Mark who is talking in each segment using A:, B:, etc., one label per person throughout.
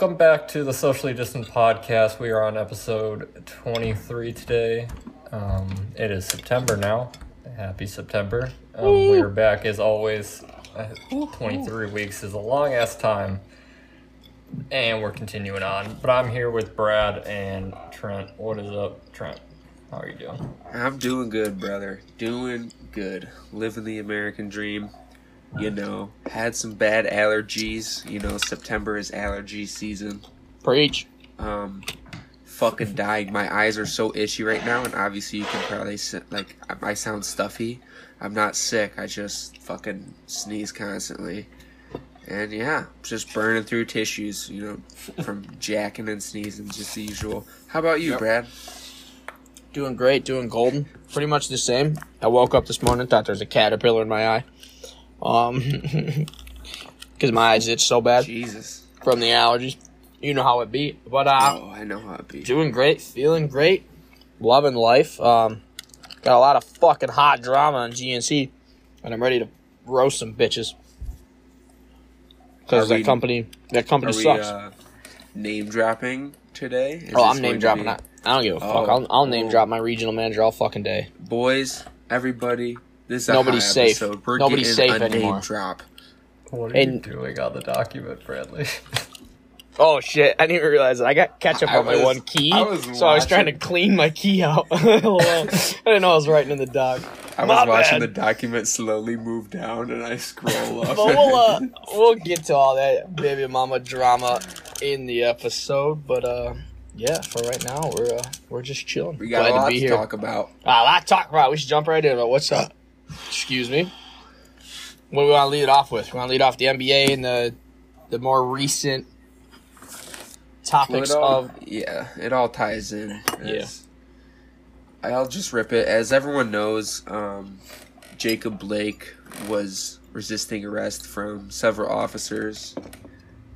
A: Welcome back to the Socially Distant Podcast. We are on episode 23 today. Um, it is September now. Happy September. Um, we are back as always. Uh, 23 weeks is a long ass time. And we're continuing on. But I'm here with Brad and Trent. What is up, Trent? How are you doing?
B: I'm doing good, brother. Doing good. Living the American dream. You know, had some bad allergies. You know, September is allergy season.
C: Preach.
B: Um, fucking dying. My eyes are so itchy right now, and obviously you can probably s- like I I sound stuffy. I'm not sick. I just fucking sneeze constantly. And yeah, just burning through tissues, you know, from jacking and sneezing, just the usual. How about you,
C: Yep.
B: Brad?
C: Doing great, doing golden. Pretty much the same. I woke up this morning, thought there's a caterpillar in my eye. Um, because my eyes itch so bad
B: Jesus.
C: from the allergies. You know how it be. But, uh,
B: Oh, I know how it be.
C: doing great, feeling great, loving life. Um, got a lot of fucking hot drama on GNC, and I'm ready to roast some bitches. Because
B: Are
C: that
B: we-
C: company, that company
B: Are we
C: sucks.
B: uh, name dropping today? Is
C: oh,
B: this
C: I'm name
B: to
C: dropping
B: be-
C: that. I don't give a fuck.
B: Oh,
C: I'll, I'll name
B: oh.
C: drop my regional manager all fucking day.
B: Boys, everybody, this is
C: Nobody's
B: high
C: safe.
B: episode. We're
C: Nobody's safe
B: a name
C: anymore.
B: drop.
A: What are
C: And-
A: you doing on the document, Bradley?
C: Oh shit! I didn't even realize it. I got ketchup
B: I
C: on my one key,
B: I was
C: so I was trying to clean my key out. I didn't know I was writing in the doc.
B: I was
C: My
B: watching
C: bad.
B: the document slowly move down, and I scroll up.
C: But we'll uh, we'll get to all that baby mama drama in the episode. But uh, yeah, for right now we're uh, we're just chilling.
B: we got
C: Glad
B: a lot
C: to be
B: to
C: here.
B: talk about.
C: A lot to talk about. We should jump right in. What's up? Excuse me. What do we want to lead it off with? We want to lead off the NBA and the the more recent topics
B: it all,
C: of
B: yeah, it all ties in.
C: Yeah.
B: I'll just rip it. As everyone knows, um, Jacob Blake was resisting arrest from several officers,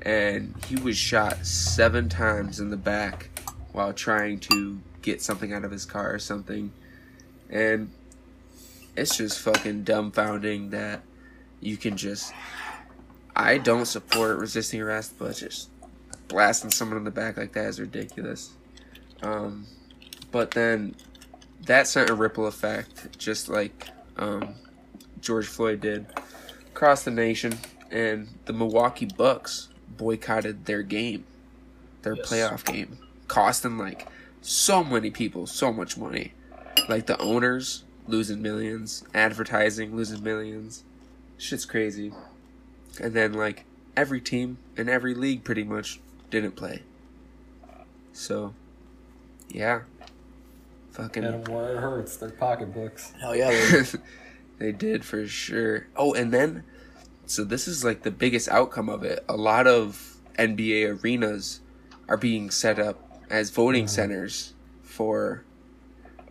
B: and he was shot seven times in the back while trying to get something out of his car or something. And it's just fucking dumbfounding that you can just. I don't support resisting arrest, but just blasting someone in the back like that is ridiculous. Um, but then that sent a ripple effect, just like um, George Floyd did, across the nation, and the Milwaukee Bucks boycotted their game, their
C: Yes.
B: playoff game, costing like so many people so much money. Like the owners losing millions, advertising losing millions. Shit's crazy. And then like every team in every league pretty much didn't play. So, yeah. Fucking.
A: And where it hurts, their pocketbooks.
C: hell yeah.
B: they did for sure. Oh, and then, so this is like the biggest outcome of it. A lot of NBA arenas are being set up as voting mm-hmm. centers for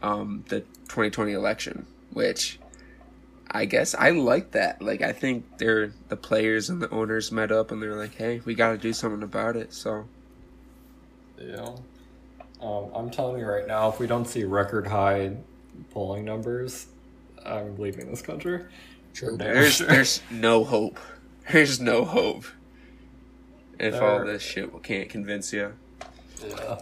B: um, the 2020 election, which I guess I like that. Like, I think they're the players and the owners met up and they're like, hey, we got to do something about it. So,
A: Yeah. Um, I'm telling you right now, if we don't see record high polling numbers, I'm leaving this country.
C: True.
B: There's there's no hope. There's no hope. If all this shit can't convince you.
A: Yeah.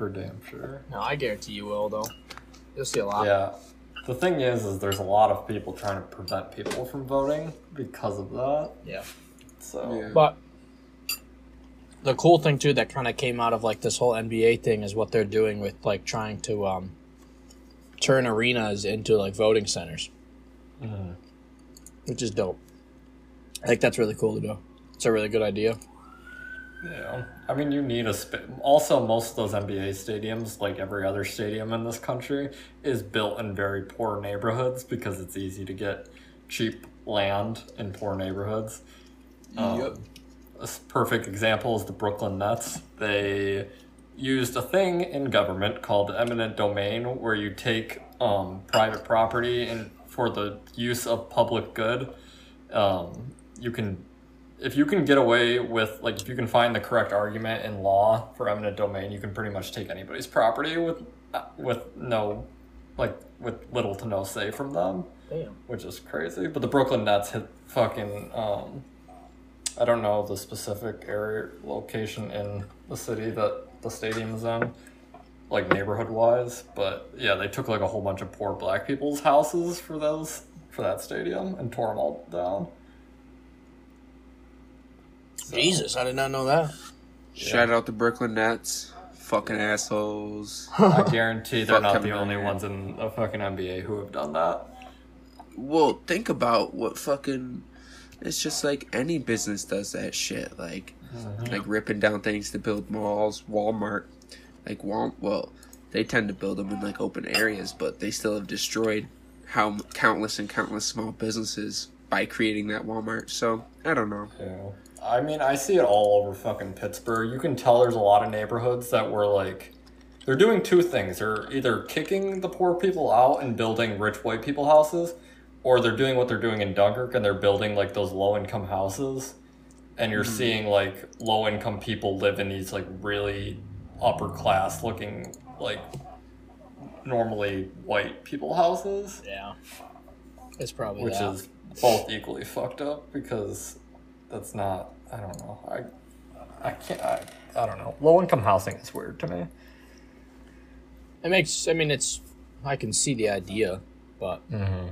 A: For damn sure.
C: No, I guarantee you will though. You'll see a lot.
A: Yeah. The thing is, is there's a lot of people trying to prevent people from voting because of that.
C: Yeah.
A: So
B: Yeah.
C: But the cool thing too that kind of came out of like this whole NBA thing is what they're doing with like trying to um turn arenas into like voting centers,
A: Mhm.
C: which is dope. I think that's really cool to do. It's a really good idea.
A: Yeah, I mean, you need a sp- also most of those NBA stadiums, like every other stadium in this country, is built in very poor neighborhoods because it's easy to get cheap land in poor neighborhoods. Um,
B: Yep.
A: A perfect example is the Brooklyn Nets. They used a thing in government called eminent domain, where you take um, private property and for the use of public good. Um, you can if you can get away with like if you can find the correct argument in law for eminent domain, you can pretty much take anybody's property with uh, with no like with little to no say from them,
C: Damn.
A: which is crazy. But the Brooklyn Nets hit fucking um, I don't know the specific area location in the city that the stadium is in, like neighborhood wise. But yeah, they took like a whole bunch of poor black people's houses for those for that stadium and tore them all down. So,
C: Jesus, I did not know that.
B: Shout out the Brooklyn Nets. Fucking assholes.
A: I guarantee they're not
B: Kevin
A: the only
B: Durant.
A: ones in the fucking NBA who have done that.
B: Well, think about what fucking. It's just like any business does that shit. Like, mm-hmm. like ripping down things to build malls. Walmart, like Wal. Well, they tend to build them in like open areas, but they still have destroyed how countless and countless small businesses by creating that Walmart. So I don't know.
A: Yeah. I mean, I see it all over fucking Pittsburgh. You can tell there's a lot of neighborhoods that were like, they're doing two things. They're either kicking the poor people out and building rich white people houses, or they're doing what they're doing in Dunkirk and they're building like those low income houses. And you're mm-hmm. seeing like low income people live in these like really upper class looking like normally white people houses
C: Yeah. It's probably
A: which
C: that.
A: is both equally fucked up because that's not I don't know I I can't I, I don't know low income housing is weird to me
C: It makes. I mean, it's. I can see the idea, but mm-hmm.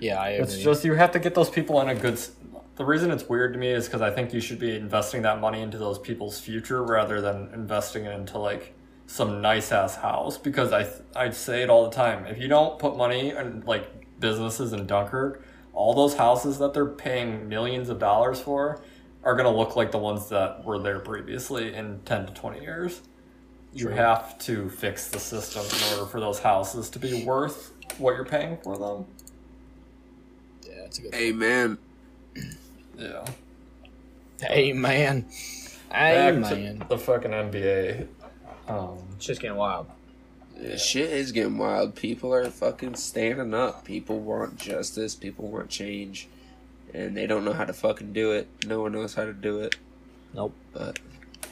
C: yeah, I agree.
A: it's just you have to get those people in a good the reason it's weird to me is because I think you should be investing that money into those people's future rather than investing it into like some nice ass house because I I say it all the time if you don't put money in like businesses in Dunkirk all those houses that they're paying millions of dollars for are going to look like the ones that were there previously in 10 to 20 years you
C: True.
A: have to fix the system in order for those houses to be worth what you're paying for them
C: yeah, it's a good.
B: Amen.
A: yeah
C: Hey man.
A: Back
C: man.
A: to the fucking NBA. Um,
C: It's just getting wild.
B: Yeah, Shit is getting wild. People are fucking standing up. People want justice. People want change. And they don't know how to fucking do it. No one knows how to do it.
C: Nope.
B: But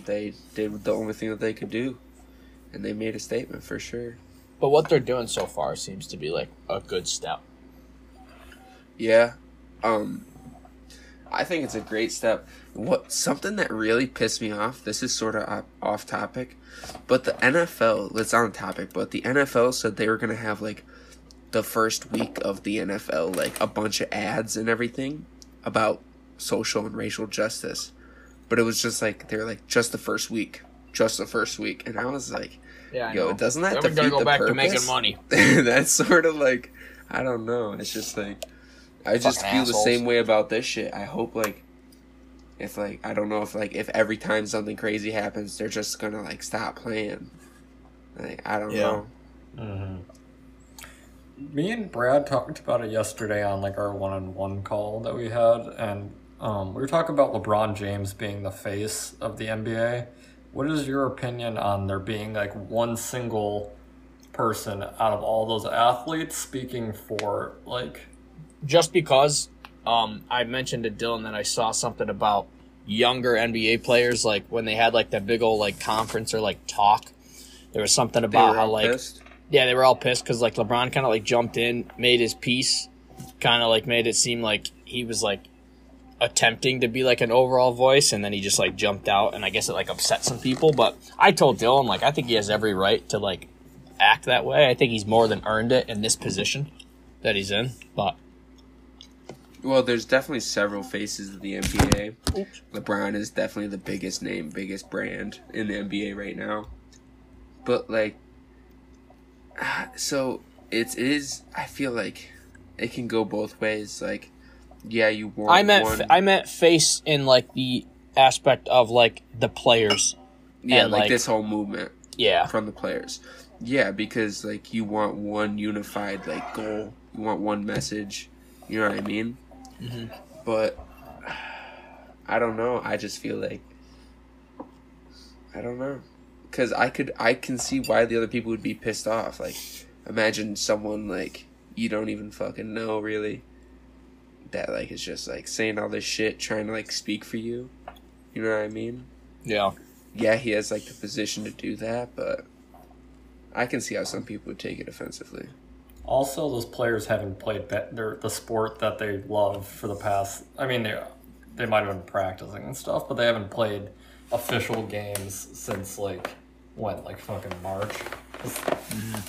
B: they did the only thing that they could do. And they made a statement for sure.
C: But what they're doing so far seems to be like a good step.
B: Yeah. Um I think it's a great step. What something that really pissed me off, this is sort of off topic, but the NFL, it's on topic, but the NFL said they were going to have like the first week of the NFL like a bunch of ads and everything about social and racial justice. But it was just like they were like just the first week, just the first week, and I was like,
C: Yeah.
B: Yo, doesn't that
C: Then
B: defeat
C: go
B: the
C: back to
B: purpose?
C: making money.
B: that's sort of like I don't know. It's just like I just feel
C: assholes.
B: the same way about this shit. I hope like if like I don't know if like if every time something crazy happens, they're just gonna like stop playing. Like I don't
C: Yeah.
B: know.
A: me and Brad talked about it yesterday on like our one-on-one call that we had, and um, we were talking about LeBron James being the face of the NBA. What is your opinion on there being like one single person out of all those athletes speaking for like
C: Just because um, I mentioned to Dylan that I saw something about younger NBA players, like when they had like that big old like conference or like talk. There was something about how like
B: pissed.
C: yeah they were all pissed because like LeBron kind of like jumped in, made his piece, kind of like made it seem like he was like attempting to be like an overall voice, and then he just like jumped out, and I guess it like upset some people. But I told Dylan like I think he has every right to like act that way. I think he's more than earned it in this position that he's in. But
B: Well, there's definitely several faces of the NBA.
C: Oops.
B: LeBron is definitely the biggest name, biggest brand in the NBA right now. But like, ah, so it is. I feel like it can go both ways. Like, yeah, you want.
C: I meant
B: one,
C: I meant face in like the aspect of like the players.
B: yeah, like,
C: like-
B: this whole movement
C: Yeah,
B: from the players. Yeah, because like you want one unified like goal. You want one message. You know what I mean?
C: Mm-hmm.
B: But I don't know. I just feel like I don't know because I could I can see why the other people would be pissed off. Like, imagine someone like you don't even fucking know really that like is just like saying all this shit, trying to like speak for you. You know what I mean?
C: yeah.
B: yeah, he has like the position to do that, but I can see how some people would take it offensively.
A: Also, those players having played be- their, the sport that they love for the past. I mean, they they might have been practicing and stuff, but they haven't played official games since like when, like fucking March. Mm-hmm.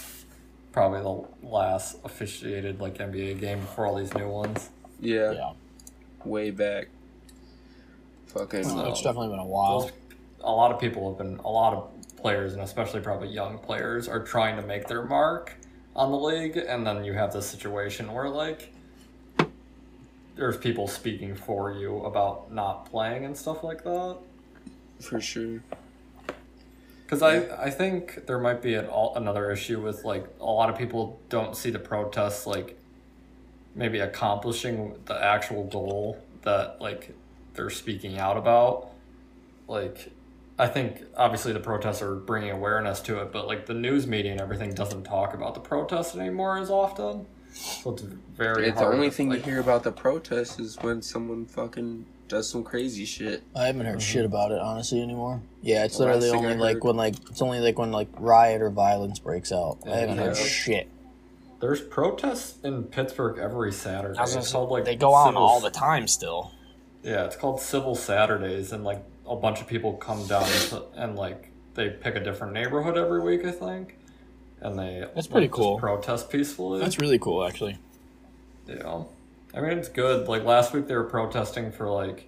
A: Probably the last officiated like NBA game before all these new ones.
B: Yeah,
C: Yeah.
B: way back. Fucking.
A: So- um,
C: It's definitely been a while.
A: Those- a lot of people have been, a lot of players, and especially probably young players, are trying to make their mark on the league, and then you have this situation where like there's people speaking for you about not playing and stuff like that.
B: for sure.
A: Because I, I think there might be an, all, another issue with like a lot of people don't see the protests like maybe accomplishing the actual goal that like they're speaking out about. Like, I think obviously the protests are bringing awareness to it, but like the news media and everything doesn't talk about the protests anymore as often. So it's very.
B: It's the only
A: to,
B: thing
A: like,
B: you hear about the protests is when someone fucking does some crazy shit.
C: I haven't heard shit mm-hmm. about it honestly anymore. Yeah, it's
B: The
C: literally
B: thing I
C: only like when like it's only like when like riot or violence breaks out. I haven't heard shit.
A: There's protests in Pittsburgh every Saturday.
C: I was
A: It's called, like,
C: they go on
A: civil-
C: all the time still.
A: Yeah, it's called Civil Saturdays, and like a bunch of people come down to, and like they pick a different neighborhood every week, I think, and they
C: That's pretty
A: like,
C: cool.
A: Protest peacefully.
C: That's really cool actually.
A: yeah. I mean, it's good. Like last week, they were protesting for like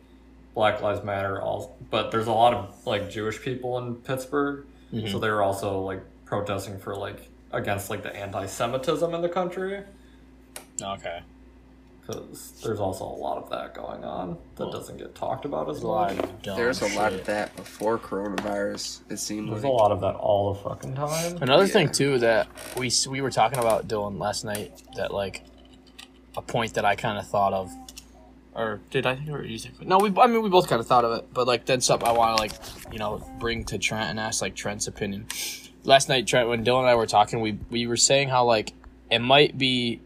A: Black Lives Matter, all, but there's a lot of like Jewish people in Pittsburgh,
C: Mm-hmm.
A: so they were also like protesting for like against like the anti-Semitism in the country.
C: Okay.
A: Because there's also a lot of that going on that doesn't get talked about as
C: a lot
A: much.
C: of dumb
B: There's a lot of that before coronavirus. It seems
A: There's
B: like.
A: a lot of that all the fucking time.
C: Another thing too that we we were talking about Dylan last night that like a point that I kind of thought of, or did I think we were using? No, we I mean we both kind of thought of it, but like then something I want to like you know bring to Trent and ask like Trent's opinion. Last night, Trent, when Dylan and I were talking, we we were saying how like it might be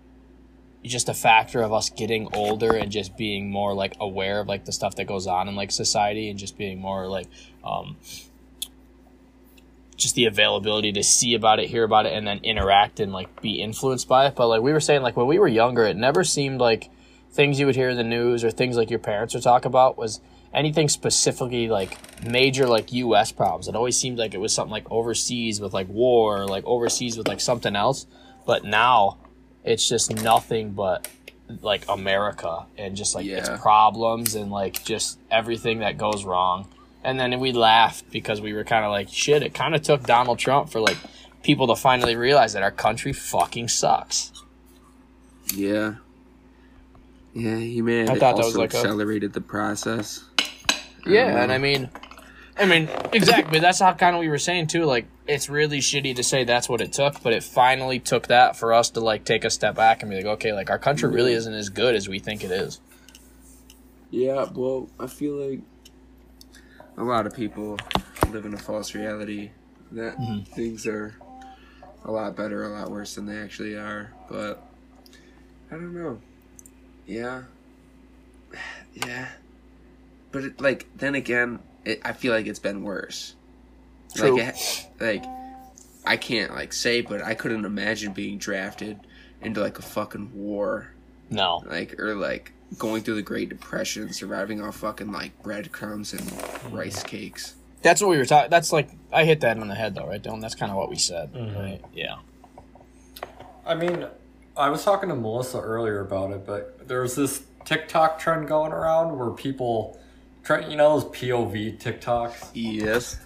C: just a factor of us getting older and just being more like aware of like the stuff that goes on in like society and just being more like um just the availability to see about it, hear about it, and then interact and like be influenced by it. But like we were saying, like when we were younger, it never seemed like things you would hear in the news or things like your parents would talk about was anything specifically like major like U.S. problems. It always seemed like it was something like overseas with like war, or like overseas with like something else. But now it's just nothing but like America and just like
B: Yeah.
C: its problems and like just everything that goes wrong. And then we laughed because we were kind of like, shit, it kind of took Donald Trump for like people to finally realize that our country fucking sucks.
B: Yeah. Yeah, he may have
C: I thought that
B: also
C: was like a-
B: accelerated the process.
C: Yeah, and I mean, I mean, exactly. That's how kind of we were saying too. Like, it's really shitty to say that's what it took, but it finally took that for us to like take a step back and be like, okay, like our country really isn't as good as we think it is.
B: Yeah, well, I feel like a lot of people live in a false reality that
C: Mm-hmm.
B: things are a lot better, a lot worse than they actually are. But I don't know. Yeah, yeah. But it, like then again, it, I feel like it's been worse.
C: True.
B: Like, it, like I can't like say, but I couldn't imagine being drafted into like a fucking war
C: No,
B: like or like going through the Great Depression, surviving off fucking like breadcrumbs and
C: Mm-hmm.
B: rice cakes.
C: that's what we were talking. That's like I hit that on the head though, right, Dylan? That's kind of what we said,
A: Mhm.
C: right? Yeah.
A: I mean, I was talking to Melissa earlier about it, but there's this TikTok trend going around where people, try, you know, those POV TikToks.
B: Yes.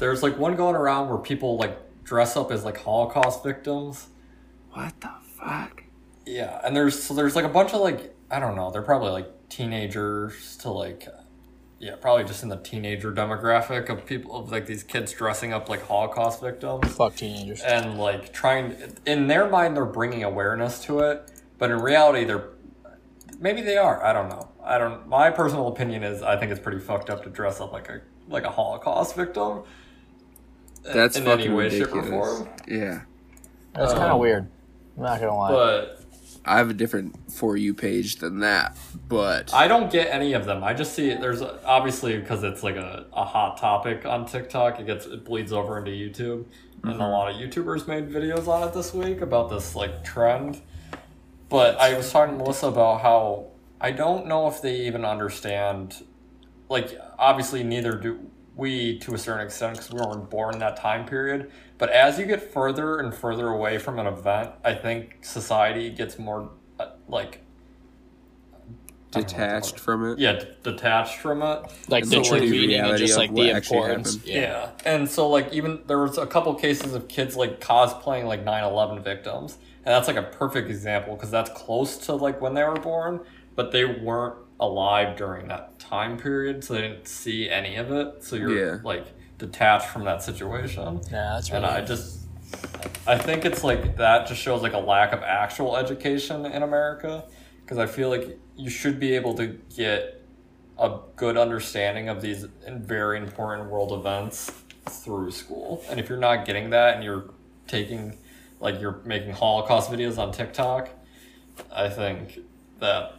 A: There's like one going around where people like dress up as like Holocaust victims.
B: What the fuck?
A: Yeah, and there's so there's like a bunch of like I don't know, they're probably like teenagers to like yeah, probably just in the teenager demographic of people of like these kids dressing up like Holocaust victims
C: Fuck teenagers.
A: and like trying in their mind they're bringing awareness to it, but in reality they're maybe they are. I don't know. I don't. My personal opinion is I think it's pretty fucked up to dress up like a like a Holocaust victim.
B: That's
A: in
B: fucking
A: any way, shape, or form.
B: Yeah.
C: That's kind of
A: um,
C: weird. I'm not gonna lie.
A: But
B: I have a different for you page than that, but
A: I don't get any of them. I just see there's obviously because it's like a, a hot topic on TikTok. It gets it bleeds over into YouTube, and
B: Mm-hmm.
A: a lot of YouTubers made videos on it this week about this like trend. But I was talking to Melissa about how I don't know if they even understand. Like, obviously, neither do we to a certain extent because we weren't born in that time period. But as you get further and further away from an event, I think society gets more uh, like I don't know what to
B: Detached
A: it.
B: from it.
A: Yeah, d- detached from it.
C: Like
B: And
C: the
B: so,
C: true
B: like,
C: meaning and just like the importance.
B: happened.
A: Yeah. And so like even there was a couple cases of kids like cosplaying like 9/11 victims. And that's like a perfect example because that's close to like when they were born, but they weren't alive during that time period, so they didn't see any of it. So you're
B: Yeah.
A: like detached from that situation.
C: Yeah, that's
A: right.
C: And.
A: I just I think it's like that just shows like a lack of actual education in America because I feel like you should be able to get a good understanding of these very important world events through school. And if you're not getting that and you're taking like you're making Holocaust videos on TikTok, I think that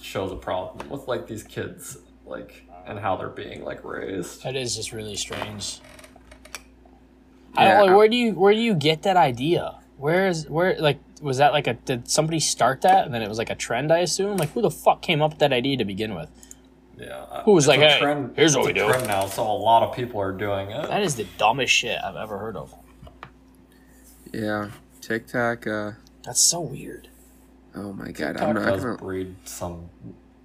A: shows a problem with like these kids like and how they're being like raised.
C: That is just really strange. I don't like. Where do you where do you get that idea? Where is where like was that like a did somebody start that and then it was like a trend? I assume like who the fuck came up with that idea to begin with?
A: Yeah.
C: Who was
A: It's
C: like,
A: a
C: "Hey, here's what we
A: a
C: do."
A: Trend now, so a lot of people are doing it.
C: That is the dumbest shit I've ever heard of.
B: Yeah. TikTok. Uh,
C: That's so weird.
B: Oh my god,
A: TikTok
B: I'm not
A: does
B: gonna.
A: breed some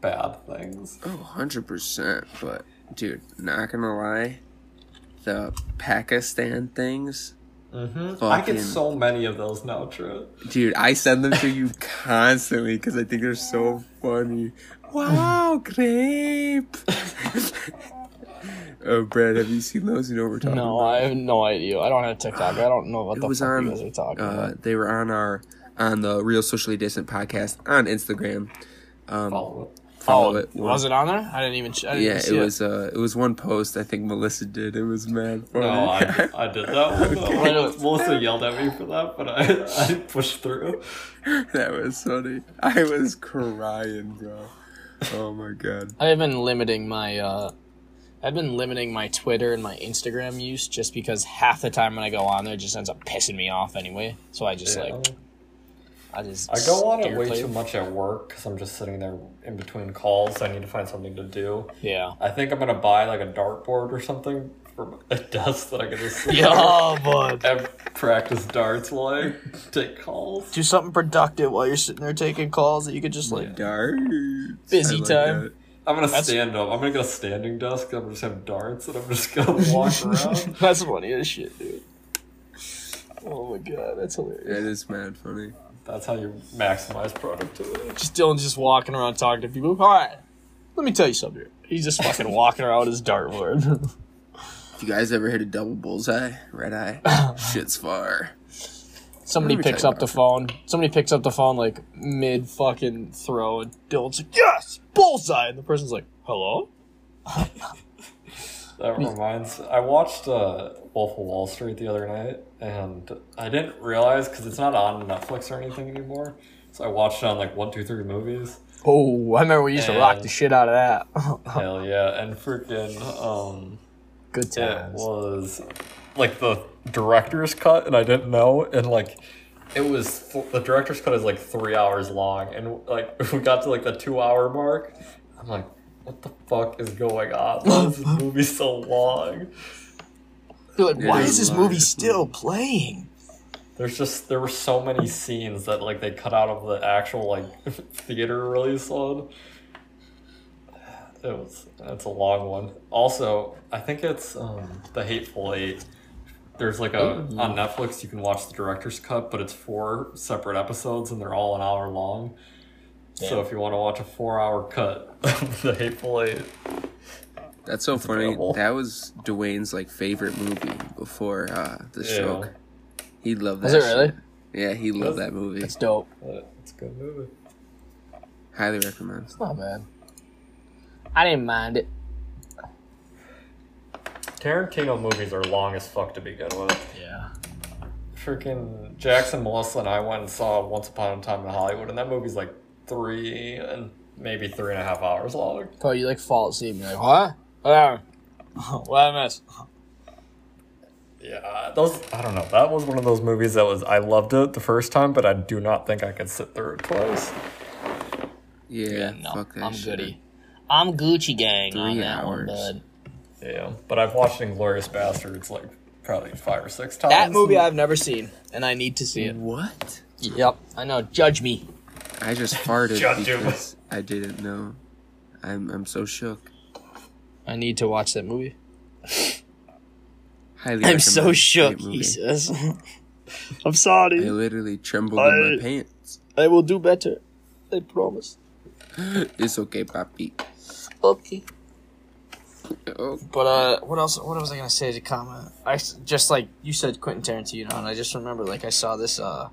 A: bad things.
B: Oh, 100%. But, dude, not gonna lie. The Pakistan things.
A: Mm-hmm. I get so many of those now, Trent.
B: Dude, I send them to you constantly because I think they're so funny. Wow, grape! oh, Brad, have you seen those? You know what we're talking
C: No,
B: about?
C: I have no idea. I don't have TikTok. I don't know what
B: it
C: the
B: was
C: fuck
B: on
C: you guys are talking
B: uh,
C: about.
B: they were on our on the real socially distant podcast on instagram um
A: Follow it.
B: follow
C: oh,
B: it
C: was it on there? I didn't even. I didn't
B: yeah
C: even
B: it was uh it was one post i think melissa did it was mad funny.
A: No, I, I did that one. though. Melissa yelled at me for that, but I, I pushed through.
B: that was funny i was crying bro oh my god
C: I've been limiting my uh I've been limiting my Twitter and my Instagram use just because half the time when I go on there it just ends up pissing me off anyway. So I just
A: Yeah.
C: like I just
A: I go on it
C: steer
A: way too much at work because I'm just sitting there in between calls. I need to find something to do.
C: Yeah.
A: I think I'm gonna buy like a dartboard or something for a desk that I can just sit
C: Yeah, bud.
A: there and practice darts while I take calls.
C: Do something productive while you're sitting there taking calls that you could just like
B: darts
C: Busy
B: like
C: time.
B: that.
A: I'm gonna
C: That's-
A: stand up. I'm gonna get a standing desk. I'm gonna just have darts, and I'm just gonna walk around.
C: That's funny as shit, dude. Oh my god, that's hilarious.
B: It is mad funny
A: That's how you maximize productivity.
C: Just Dylan's just walking around talking to people. Alright. Let me tell you something. He's just fucking walking around with his dartboard.
B: if you guys ever hit a double bullseye red eye shit's far
C: Somebody picks up the phone. Somebody picks up the phone like mid fucking throw, and Dylan's like, "Yes, bullseye!" And the person's like, "Hello."
A: That reminds. I watched uh, Wolf of Wall Street the other night, and I didn't realize because it's not on Netflix or anything anymore. So I watched it on like one, two, three movies.
C: Oh, I remember we used to rock the shit out of that.
A: Hell yeah! And freaking, um,
C: Good
A: it was like the director's cut, and I didn't know, and like. It was the director's cut is like three hours long, and like we got to like the two hour mark. I'm like, what the fuck is going on? Why is this movie so long?
C: You're like, why
B: is
C: is this movie still playing?
A: There's just there were so many scenes that like they cut out of the actual like theater release one. It was it's a long one. Also, I think it's um the Hateful Eight. There's like a on Netflix you can watch the director's cut, but it's four separate episodes and they're all an hour long. So if you want to watch a four hour cut of the Hateful Eight,
B: that's so funny
A: available.
B: that was dwayne's like favorite movie before uh the
A: Yeah.
B: stroke he loved that
C: Was it really?
B: shit. yeah he loved that movie
C: It's dope.
A: it's a good movie.
B: highly recommend
C: It's not bad. I didn't mind it.
A: Tarantino movies are long as fuck to begin with.
C: Yeah.
A: freaking Jackson, Melissa, and I went and saw Once Upon a Time in Hollywood, and that movie's like three and maybe three and a half hours long.
C: Probably you like fall asleep and you're like, what? Whatever. what I miss?
A: Yeah, those I don't know. That was one of those movies that was I loved it the first time, but I do not think I could sit through it twice.
B: Yeah,
C: no,
B: fuck
C: I'm
B: shit.
C: goody. I'm Gucci gang on
B: Three
C: that one, bud.
A: Yeah, but I've watched Inglourious Basterds like probably five or six times.
C: That movie I've never seen, and I need to see it.
B: What?
C: Yep, I know. Judge me.
B: I just farted
A: Judge him.
B: because I didn't know. I'm I'm so shook.
C: I need to watch that movie.
B: Highly
C: I'm so shook, he says. I'm sorry.
B: I literally trembled in my pants.
C: I will do better. I promise.
B: It's okay, papi.
C: Okay.
B: Oh,
C: But uh, what else? What was I gonna say to comment? I just like you said Quentin Tarantino, and I just remember like I saw this uh,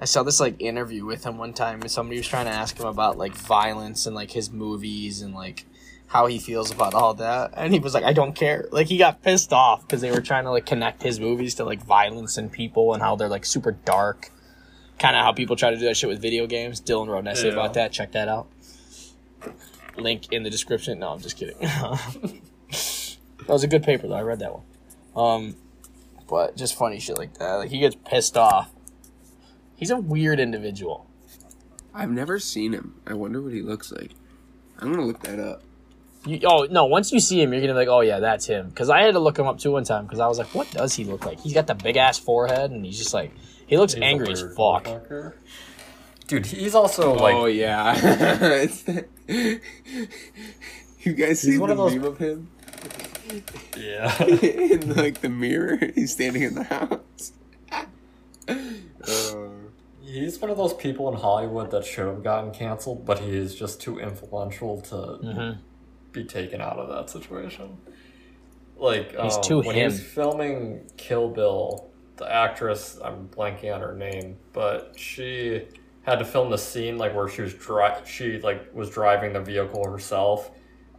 C: I saw this like interview with him one time, and somebody was trying to ask him about like violence and like his movies and like how he feels about all that, and he was like, I don't care. Like he got pissed off because they were trying to like connect his movies to like violence and people and how they're like super dark, kind of how people try to do that shit with video games. Dylan wrote an essay
A: Yeah.
C: about that. Check that out. Link in the description. No, I'm just kidding. That was a good paper though. I read that one. Um, but just funny shit like that. Like he gets pissed off. He's a weird individual.
B: I've never seen him. I wonder what he looks like. I'm gonna look that up.
C: You, oh no! Once you see him, you're gonna be like, "Oh yeah, that's him." Because I had to look him up too one time because I was like, "What does he look like?" He's got the big ass forehead, and he's just like, he looks
A: He's
C: angry as fuck.
A: motherfucker. Dude, he's also like
B: oh yeah, it's that. You guys see
A: one
B: the
A: of those-
B: meme of him
A: yeah.
B: in like the mirror? He's standing in the house. Uh,
A: He's one of those people in Hollywood that should have gotten canceled, but he is just too influential to
C: Mhm.
A: Be taken out of that situation. Like
C: He's
A: um,
C: too
A: when he was
C: him.
A: filming Kill Bill, the actress I'm blanking on her name, but she had to film the scene like where she was dri- she like was driving the vehicle herself,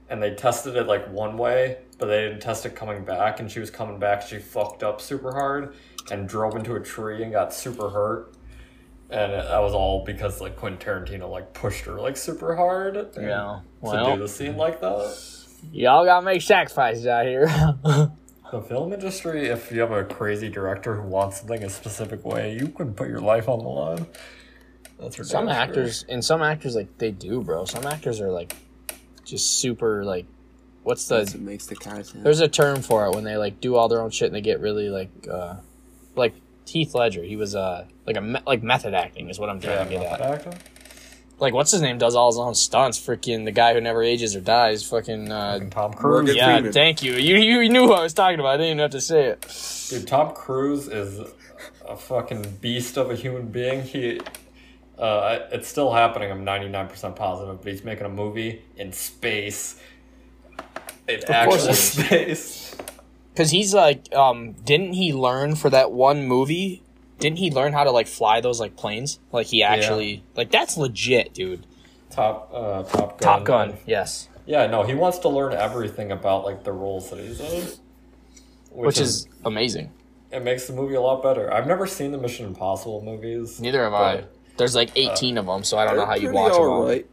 A: and they tested it like one way, but they didn't test it coming back, and she was coming back, she fucked up super hard and drove into a tree and got super hurt. And that was all because like Quentin Tarantino like pushed her like super hard
C: Yeah.
A: to
C: Well,
A: do the scene like that.
C: y'all gotta make sacrifices out here.
A: The film industry, if you have a crazy director who wants something a specific way, you can put your life on the line. That's for
C: some actors, and some actors like they do, bro. Some actors are like just super like, what's the
B: that's what makes the content.
C: There's a term for it when they like do all their own shit and they get really like, uh, like Heath Ledger. He was uh like a me- like method acting is what I'm trying
A: Yeah,
C: to get at.
A: acting.
C: Like what's his name does all his own stunts. Freaking the guy who never ages or dies. Fucking uh,
A: Fucking Tom Cruise.
B: Morgan
C: yeah.
B: Freeman.
C: Thank you. You you knew who I was talking about. I didn't even have to say it.
A: Dude, Tom Cruise is a fucking beast of a human being. He, uh, it's still happening. I'm 99% positive, but he's making a movie in space. In actual
C: he
A: space.
C: Because he's like, um, didn't he learn for that one movie? Didn't he learn how to like fly those like planes? Like he actually like that's legit, dude.
A: Top, uh, Top Gun.
C: Top Gun. Yes.
A: Yeah, no, he wants to learn everything about like the roles that he's in,
C: Which, is, amazing.
A: it makes the movie a lot better. I've never seen the Mission Impossible movies.
C: Neither have I. There's like 18 of them, so I don't know how you
B: They're
C: watch
B: pretty
C: them all.
B: alright.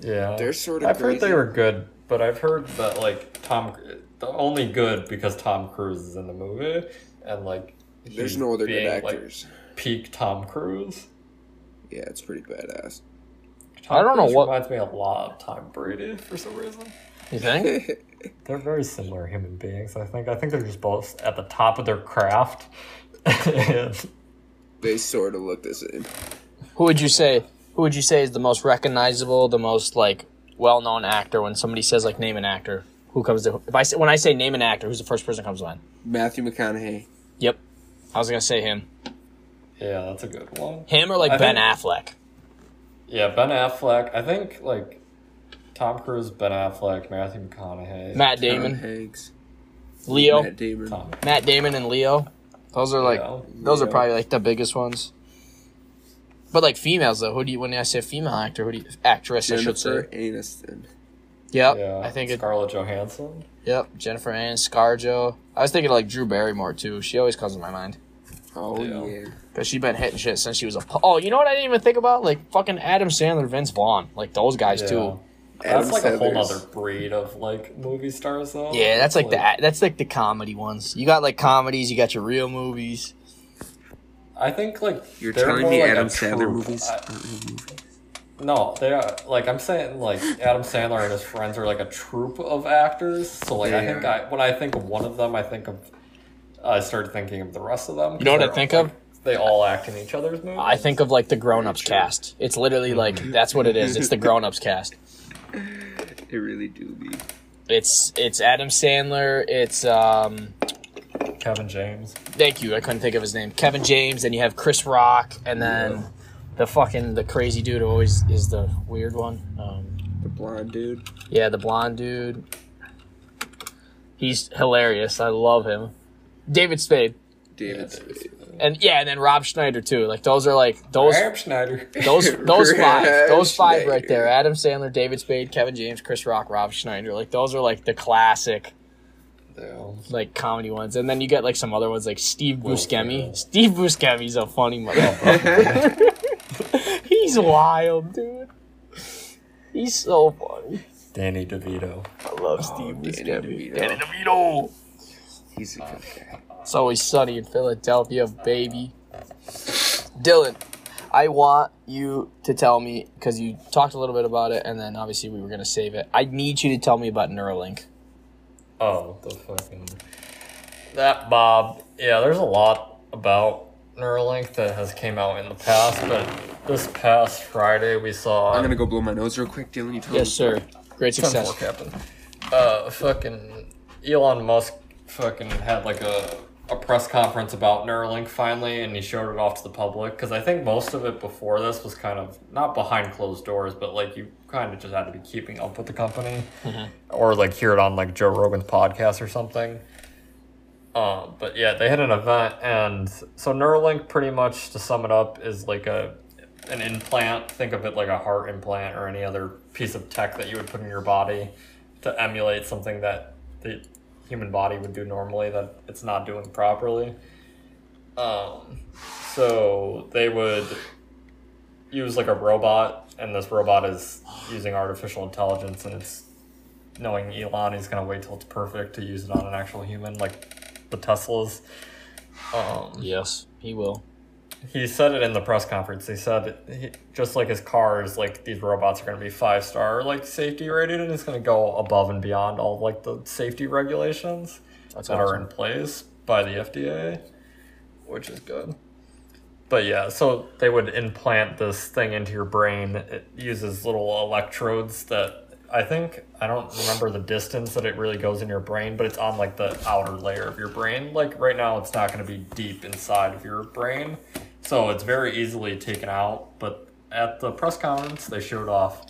A: Yeah,
B: They're sort of
A: I've heard they were good, but I've heard that like Tom, the only good because Tom Cruise is in the movie, and like
B: There's no other good
A: being, like,
B: actors.
A: peak Tom Cruise.
B: Yeah, it's pretty badass.
A: Tom
C: I don't know what-
A: reminds me a lot of Tom Brady for some reason.
C: You think?
A: They're very similar human beings. I think. I think they're just both at the top of their craft. and
B: they sort of look the same.
C: Who would you say? Who would you say is the most recognizable, the most like well-known actor? When somebody says like name an actor, who comes to? If I say, when I say name an actor, who's the first person that comes to mind?
B: Matthew McConaughey.
C: Yep, I was gonna say him.
A: yeah, that's a good one.
C: Him or like
A: I
C: Ben
A: think-
C: Affleck.
A: Yeah, Ben Affleck. I think like Tom Cruise, Ben Affleck, Matthew McConaughey,
C: Matt Damon,
B: Hanks.
C: Leo,
B: Matt Damon.
A: Tom.
C: Matt Damon and Leo. Those are like
A: Yeah.
C: those are probably like the biggest ones. But like females though, who do you when I say female actor, who do you actress I should say?
B: Jennifer Aniston.
C: Yep,
A: Yeah,
C: I think it.
A: Scarlett Johansson.
C: Yep, Jennifer Ann, ScarJo. I was thinking like Drew Barrymore too. She always comes to my mind
B: Oh
A: Yeah.
B: yeah.
C: because she's been hitting shit since she was a. pu- Oh, you know what I didn't even think about? Like fucking Adam Sandler, Vince Vaughn, like those guys
A: Yeah.
C: too.
A: That's
B: Adam
A: like a whole other breed of like movie stars, though.
C: Yeah, that's like
A: Like-
C: the that's like the comedy ones. You got like comedies, you got your real movies.
A: I think like
B: You're
A: they're
B: telling me
A: like
B: Adam Sandler
A: troupe.
B: movies
A: I-
B: aren't real movies?
A: No, they are like I'm saying. Like Adam Sandler and his friends are like a troupe of actors. So like I think
B: are.
A: I when I think of one of them, I think of I started thinking of the rest of them.
C: You know what I think
A: like,
C: of?
A: They all act in each other's movies.
C: I think of like the Grown Ups cast. It's literally like that's what it is. It's the Grown Ups cast.
B: It really do be.
C: It's it's Adam Sandler. It's um.
A: Kevin James.
C: Thank you. I couldn't think of his name. Kevin James. Then you have Chris Rock, and then the fucking the crazy dude always is the weird one. Um,
B: The blonde dude.
C: yeah, the blonde dude. He's hilarious. I love him. David Spade.
B: David
A: Yeah,
B: Spade.
C: And yeah, and then Rob Schneider too. Like those are like those
A: Rob Schneider.
C: those those five. Those five
B: Schneider.
C: right there. Adam Sandler, David Spade, Kevin James, Chris Rock, Rob Schneider. Like those are like the classic
A: Yeah.
C: like comedy ones. And then you get like some other ones like Steve
A: Will
C: Buscemi.
A: Ferrell.
C: Steve Buscemi's a funny motherfucker. He's wild, dude. He's so funny.
A: Danny DeVito.
C: I love oh, Steve
B: Danny
C: Buscemi.
B: DeVito.
C: Danny DeVito.
B: He's a good guy.
C: It's always sunny in Philadelphia, baby. Dylan, I want you to tell me because you talked a little bit about it, and then obviously we were gonna save it. I need you to tell me about Neuralink.
A: Oh, the fucking that Bob. Yeah, there's a lot about Neuralink that has came out in the past, but this past Friday we saw.
B: I'm gonna go blow my nose real quick, Dylan. You tell
C: Yes,
B: me.
C: sir. Great
A: Ten
C: success.
A: four, Captain. Uh, fucking Elon Musk fucking had like a a press conference about Neuralink finally, and he showed it off to the public because I think most of it before this was kind of not behind closed doors, but like you kind of just had to be keeping up with the company, or like hear it on like Joe Rogan's podcast or something. Uh, but yeah, they had an event, and so Neuralink, pretty much to sum it up, is like a an implant. Think of it like a heart implant or any other piece of tech that you would put in your body to emulate something that the human body would do normally that it's not doing properly. Um, so they would use like a robot, and this robot is using artificial intelligence, and it's knowing Elon, he's gonna wait till it's perfect to use it on an actual human, like the Teslas. Um,
C: Yes, he will.
A: he said it in the press conference. He said he, just like his cars, like these robots are going to be five star like safety rated, and it's going to go above and beyond all like the safety regulations
C: That's
A: that are in place by the FDA, which is good. But yeah, so they would implant this thing into your brain. It uses little electrodes that I think I don't remember the distance that it really goes in your brain, but it's on like the outer layer of your brain. Like right now, it's not going to be deep inside of your brain, so it's very easily taken out. But at the press conference, they showed off.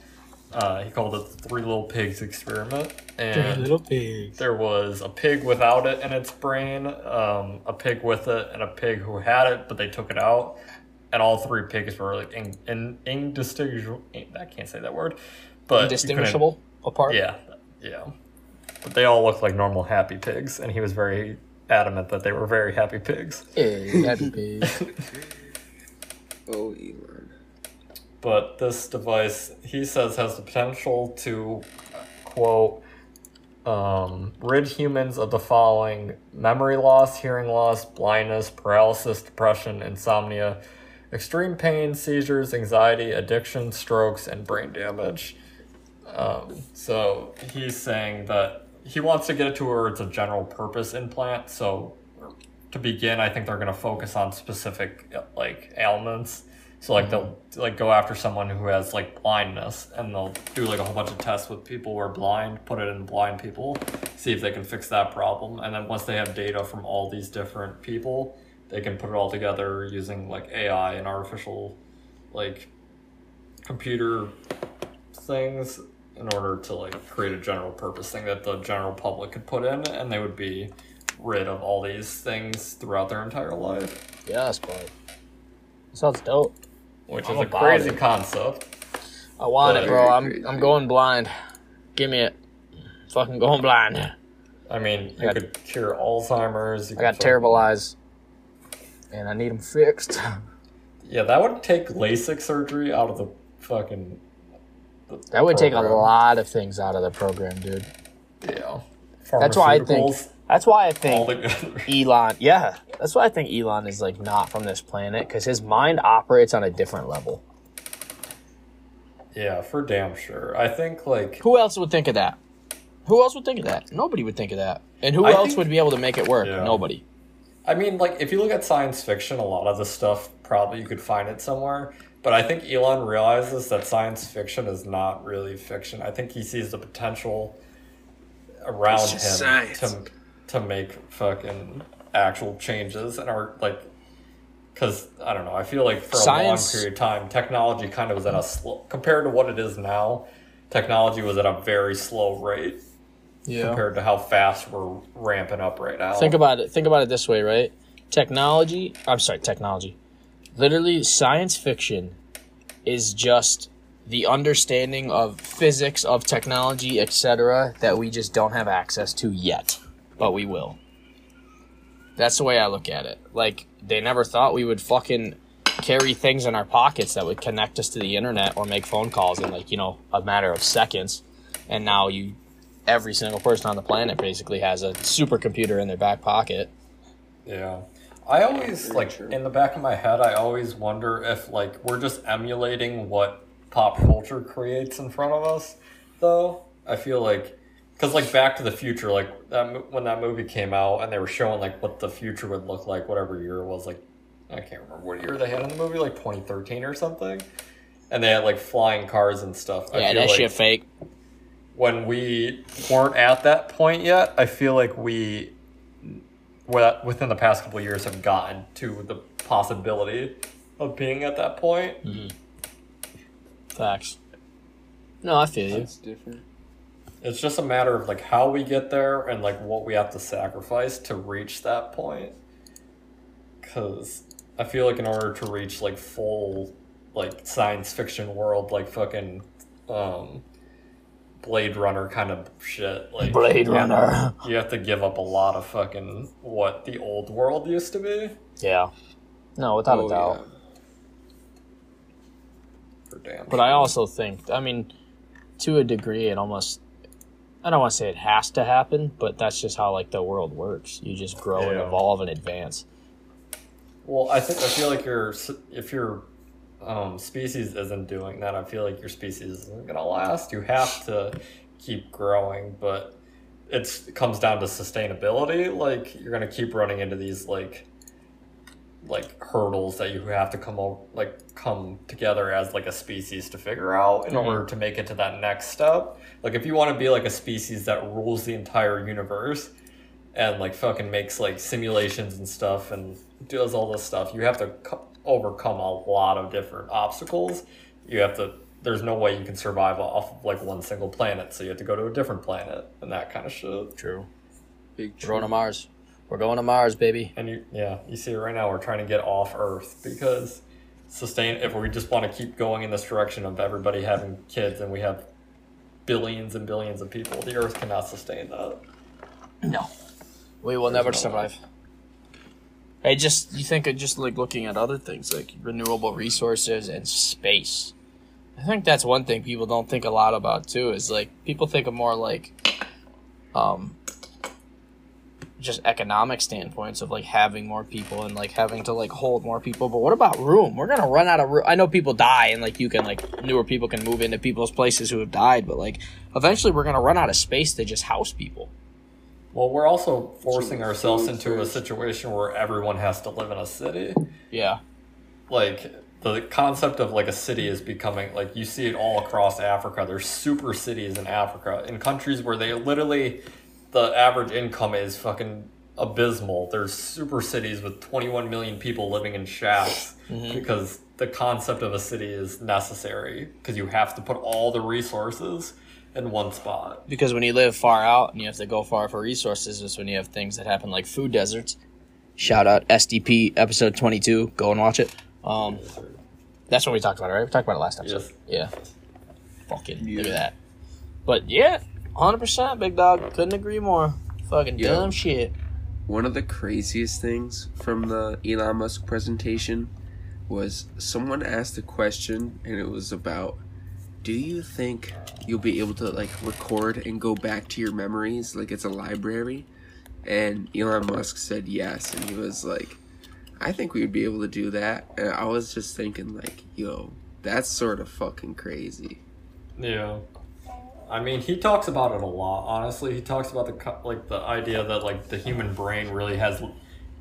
A: Uh, he called it the Three Little Pigs experiment, and
C: pigs.
A: there was a pig without it in its brain, um, a pig with it, and a pig who had it, but they took it out. And all three pigs were like in, in, indistinguishable. I can't say that word, but
C: Indistinguishable apart.
A: Yeah, yeah. But they all looked like normal happy pigs, and he was very adamant that they were very happy pigs.
C: Hey, happy pig.
B: Oh, Elon.
A: But this device, he says, has the potential to, quote, um, rid humans of the following memory loss, hearing loss, blindness, paralysis, depression, insomnia, extreme pain, seizures, anxiety, addiction, strokes, and brain damage. Um, so he's saying that he wants to get it to where it's a general purpose implant. So to begin, I think they're going to focus on specific like ailments. So like they'll like go after someone who has like blindness, and they'll do like a whole bunch of tests with people who are blind, put it in blind people, see if they can fix that problem, and then once they have data from all these different people, they can put it all together using like AI and artificial like computer things in order to like create a general purpose thing that the general public could put in, and they would be rid of all these things throughout their entire life,
C: yes, but sounds dope.
A: which
C: I'm
A: is a crazy
C: it.
A: concept.
C: I want it, bro. I'm
B: crazy.
C: I'm going blind. Give me it. Fucking going blind.
A: I mean, you
C: I got-
A: could cure Alzheimer's. You
C: I got terrible eyes, and I need them fixed.
A: Yeah, that would take LASIK surgery out of the fucking. The
C: That would take a lot of things out of the program, dude.
A: Yeah.
C: That's why I think. That's why I think. Elon. Yeah, that's why I think Elon is like not from this planet because his mind operates on a different level.
A: Yeah, for damn sure. I think like
C: Who else would think of that? Who else would think of that? Nobody would think of that. And who
A: I
C: else
A: think-
C: would be able to make it work?
A: Yeah.
C: Nobody.
A: I mean, like if you look at science fiction, a lot of the stuff probably you could find it somewhere. But I think Elon realizes that science fiction is not really fiction. I think he sees the potential around him
B: science.
A: to to make fucking actual changes and are like because I don't know. I feel like for a
C: Science-
A: long period of time, technology kind of was at a slow compared to what it is now. Technology was at a very slow rate
C: Yeah.
A: compared to how fast we're ramping up right now.
C: Think about it. Think about it this way, right? Technology. I'm sorry, technology. Literally, science fiction is just the understanding of physics, of technology, etc., that we just don't have access to yet, but we will. That's the way I look at it. Like they never thought we would fucking carry things in our pockets that would connect us to the internet or make phone calls in like you know a matter of seconds, and now you every single person on the planet basically has a supercomputer in their back pocket.
A: Yeah. I always
B: Very
A: like
B: true.
A: in the back of my head I always wonder if like we're just emulating what pop culture creates in front of us though. I feel like cuz like Back to the Future like that when that movie came out and they were showing like what the future would look like whatever year it was like I can't remember what year they had in the movie like 2013 or something. And they had like flying cars and stuff. I
C: Yeah,
A: feel
C: that
A: like
C: shit fake.
A: when we weren't at that point yet, I feel like we, well, within the past couple of years, have gotten to the possibility of being at that point.
C: Facts. No, I feel you.
B: That's different.
A: It's just a matter of like how we get there and like what we have to sacrifice to reach that point. Because I feel like in order to reach like full like science fiction world, like fucking um, Blade Runner kind of shit, like
C: Blade Runner.
A: you have to give up a lot of fucking what the old world used to be
C: Yeah. No, without
B: Oh,
C: a doubt.
B: yeah.
A: for damn.
C: But I also think, I mean, to a degree, it almost. I don't want to say it has to happen, but that's just how like the world works. You just grow and evolve and advance.
A: Well, I think I feel like you're if your um, species isn't doing that, I feel like your species isn't gonna last. You have to keep growing, but it's it comes down to sustainability. Like you're gonna keep running into these like like hurdles that you have to come o- like come together as like a species to figure out in
C: Mhm.
A: order to make it to that next step. Like if you want to be like a species that rules the entire universe, and like fucking makes like simulations and stuff and does all this stuff you have to co- overcome a lot of different obstacles you have to there's no way you can survive off of like one single planet so you have to go to a different planet and that kind of shit
C: True.
B: Big
C: We're going to Mars. We're going to Mars, baby.
A: and you yeah you see it right now we're trying to get off earth because sustain if we just want to keep going in this direction of everybody having kids and we have billions and billions of people the earth cannot sustain that
C: No. We will
A: There's
C: never
A: no
C: survive. Hey, just you think of just like looking at other things like renewable resources and space. I think that's one thing people don't think a lot about too. Is like people think of more like, um, just economic standpoints of like having more people and like having to like hold more people. But what about room? We're gonna run out of room. I know people die and like you can like newer people can move into people's places who have died, but like eventually we're gonna run out of space to just house people.
A: Well, we're also forcing
B: Food
A: ourselves into a situation where everyone has to live in a city.
C: Yeah.
A: Like the concept of like a city is becoming like you see it all across Africa. There's super cities in Africa in countries where they literally the average income is fucking abysmal. There's super cities with 21 million people living in shacks mm-hmm. because the concept of a city is necessary because you have to put all the resources in one spot.
C: because when you live far out and you have to go far for resources is when you have things that happen like food deserts. Shout out sdp episode 22 go and watch it. Um that's what we talked about right? We talked about it last episode.
A: Yes.
C: yeah. Fucking
B: Yeah.
C: look at that. But yeah 100% big dog. Couldn't agree more. Fucking dumb shit.
B: One of the craziest things from the Elon Musk presentation was someone asked a question and it was about do you think you'll be able to like record and go back to your memories like it's a library? And Elon Musk said yes and he was like I think we would be able to do that. And I was just thinking like, yo, That's sort of fucking crazy.
A: Yeah. I mean, he talks about it a lot. Honestly, he talks about the like the idea that like the human brain really has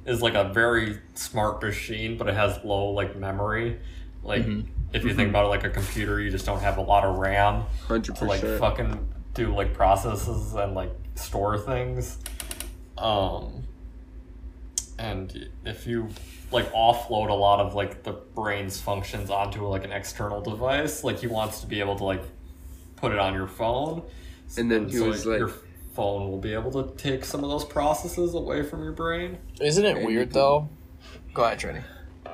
A: is like a very smart machine, but it has low like memory. Like mm-hmm. If you think about it like a computer, you just don't have a lot of RAM
B: Hundred
A: to like fucking do like processes and like store things. Um, and if you like offload a lot of like the brain's functions onto like an external device, like he wants to be able to like put it on your phone,
B: And then he was like-
A: your phone will be able to take some of those processes away from your brain.
C: Isn't it
B: And
C: weird
B: can-
C: though? Go ahead, Trini.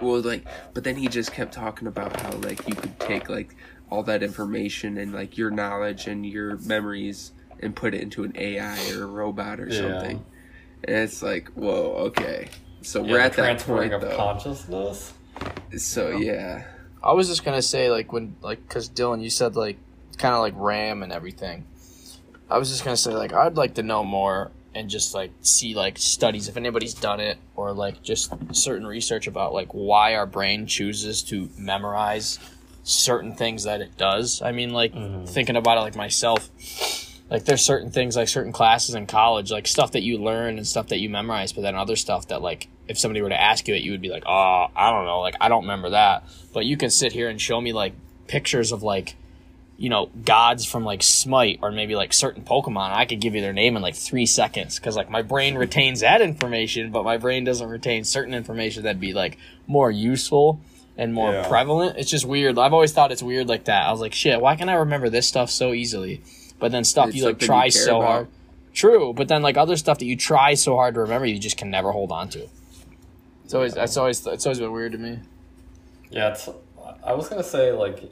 B: Well, like, but then he just kept talking about how like you could take like all that information and like your knowledge and your memories and put it into an AI or a robot or
A: Yeah.
B: something. And it's like, whoa, okay. So
A: Yeah,
B: we're at that point
A: of
B: though.
A: consciousness.
B: so yeah,
C: I was just gonna say like when like because Dylan, you said like kind of like RAM and everything. I was just gonna say like I'd like to know more and just like see like studies if anybody's done it or like just certain research about like why our brain chooses to memorize certain things that it does. I mean like mm-hmm. thinking about it like myself. Like there's certain things like certain classes in college, like stuff that you learn and stuff that you memorize, but then other stuff that like if somebody were to ask you it, you would be like, oh, I don't know, like I don't remember that. But you can sit here and show me like pictures of like, you know, gods from like Smite or maybe like certain Pokemon. I could give you their name in like three seconds because like my brain retains that information, but my brain doesn't retain certain information that'd be like more useful and more
A: Yeah.
C: prevalent. It's just weird. I've always thought it's weird like that. I was like, shit, why can I remember this stuff so easily? But then stuff
B: It's
C: you like try
B: you
C: so
B: about.
C: hard. True, but then like other stuff that you try so hard to remember, you just can never hold on to. It's always it's always it's always been weird to me.
A: Yeah, it's. I was gonna say like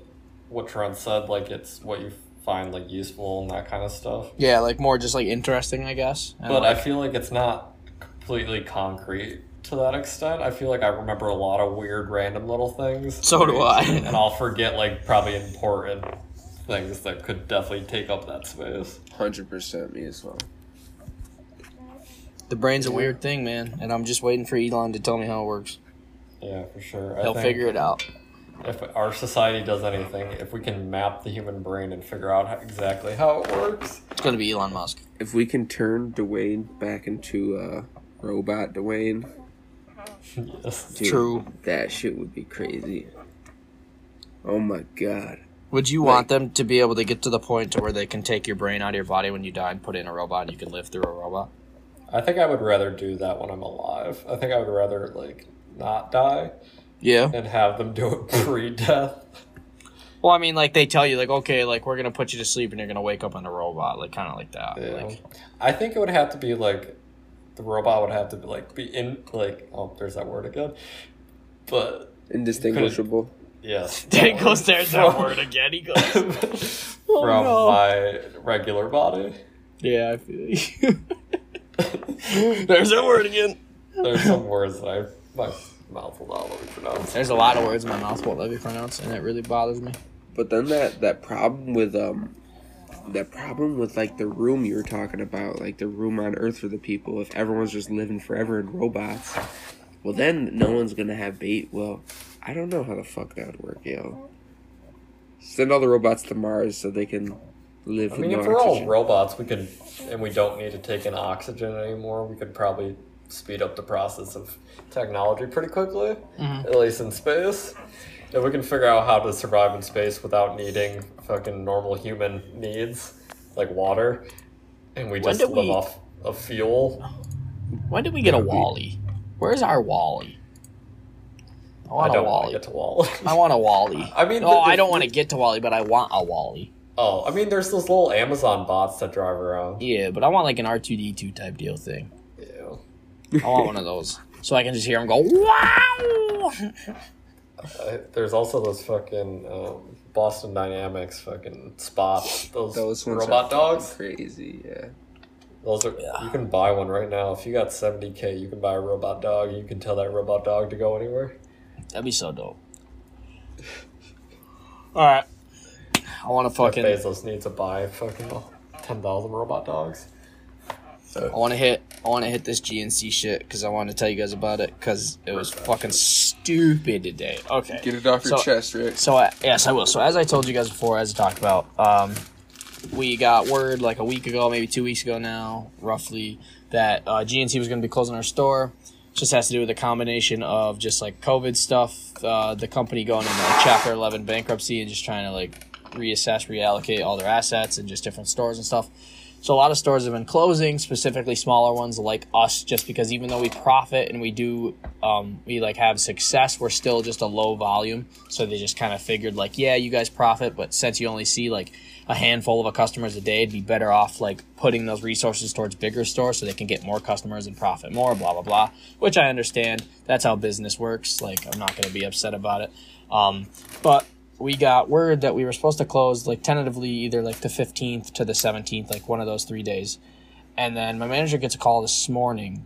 A: what Trent said, like it's what you find like useful and that kind of stuff.
C: Yeah, like more just like interesting, I guess. And,
A: But I feel like it's not completely concrete to that extent. I feel like I remember a lot of weird, random little things.
C: So do I.
A: and I'll forget like probably important things that could definitely take up that space.
B: hundred percent me as well.
C: the brain's a weird thing, man, and I'm just waiting for Elon to tell me how it works.
A: Yeah, for sure. I
C: He'll
A: think
C: figure it out.
A: If our society does anything, if we can map the human brain and figure out how, exactly how it works,
C: It's gonna be Elon Musk.
B: If we can turn Dwayne back into uh, robot Dwayne,
A: yes.
B: dude,
C: True.
B: that shit would be crazy. Oh my god.
C: Would you want them to be able to get to the point to where they can take your brain out of your body when you die and put it in a robot and you can live through a robot?
A: I think I would rather do that when I'm alive. I think I would rather like not die
C: Yeah.
A: and have them do it pre-death.
C: Well, I mean, like they tell you, like, okay, like we're gonna put you to sleep and you're gonna wake up in a robot, like kind of like that.
A: Yeah.
C: Like,
A: I think it would have to be like the robot would have to be like be in like oh there's that word again, but
B: Indistinguishable.
A: yes.
C: there he goes. There's that word again. He goes.
A: Oh, From
C: no.
A: my regular body.
C: Yeah, I feel you. There's that word again.
A: There's some words that I my mouth will not let me pronounce.
C: There's a lot of words in my mouth won't let me pronounce, and it really bothers me.
B: But then that that problem with um that problem with like the room you were talking about, like the room on Earth for the people, if everyone's just living forever in robots, well then no one's gonna have bait. Well, I don't know how the fuck that would work, yo. Send all the robots to Mars so they can live
A: I
B: with
A: mean,
B: no
A: if we're all robots, we could, and we don't need to take in oxygen anymore. We could probably speed up the process of technology pretty quickly,
C: Mm-hmm.
A: at least in space. If we can figure out how to survive in space without needing fucking normal human needs like water, and we
C: When
A: just
C: did
A: live
C: we-
A: off of fuel,
C: When did we get a
B: Yeah, we-
C: WALL-E? Where's our WALL-E? I
A: I
C: want a
A: don't want
C: WALL-E.
A: to get to Wall.
C: I want a WALL-E.
A: I mean,
C: oh,
A: the-
C: I don't want to get to WALL-E, but I want a WALL-E.
A: oh, I mean, there's those little Amazon bots that drive around.
C: Yeah, but I want like an R two D two type deal thing.
A: Yeah.
C: I want one of those, so I can just hear him go wow.
A: Uh, there's also those fucking um, Boston Dynamics fucking spots. Those,
B: Those ones
A: robot
B: are
A: dogs.
B: crazy, yeah.
A: Those are
C: Yeah.
A: you can buy one right now. If you got seventy k, you can buy a robot dog. You can tell that robot dog to go anywhere.
C: That'd be so dope. All right, I want to
A: Fucking
C: fucking.
A: Bezos needs to buy fucking ten thousand robot dogs.
C: I want to hit. I want to hit this GNC shit because I want to tell you guys about it because it was fucking stupid today. Okay,
B: Get it off your
C: So-
B: chest, Rick.
C: So I, yes, I will. So as I told you guys before, as I talked about, um, we got word like a week ago, maybe two weeks ago now, roughly, that uh, GNC was going to be closing our store. Just has to do with a combination of just like COVID stuff, uh, the company going into like Chapter Eleven bankruptcy, and just trying to like reassess, reallocate all their assets and just different stores and stuff. So a lot of stores have been closing, specifically smaller ones like us, just because even though we profit and we do, um, we like have success, we're still just a low volume. So they just kind of figured like, yeah, you guys profit, but since you only see like a handful of a customers a day, it'd be better off like putting those resources towards bigger stores so they can get more customers and profit more, blah blah blah. Which I understand. That's how business works. Like I'm not gonna be upset about it. Um, but we got word that we were supposed to close like tentatively either like the 15th to the 17th, like one of those three days. And then my manager gets a call this morning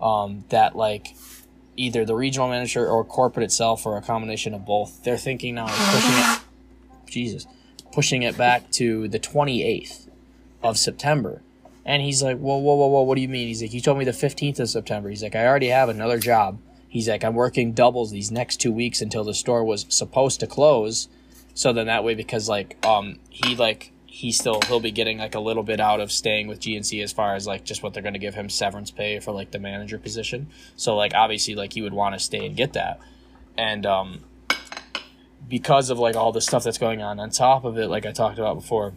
C: um, that like either the regional manager or corporate itself or a combination of both, they're thinking now of pushing it, Jesus, pushing it back to the 28th of September. And he's like, whoa, whoa, whoa, whoa, what do you mean? He's like, you told me the 15th of September. He's like, I already have another job. He's like, I'm working doubles these next two weeks until the store was supposed to close. So then that way, because like, um, he like, he still, he'll be getting like a little bit out of staying with GNC as far as like just what they're going to give him severance pay for like the manager position. So like, obviously, like he would want to stay and get that. And, um, because of like all the stuff that's going on on top of it, like I talked about before,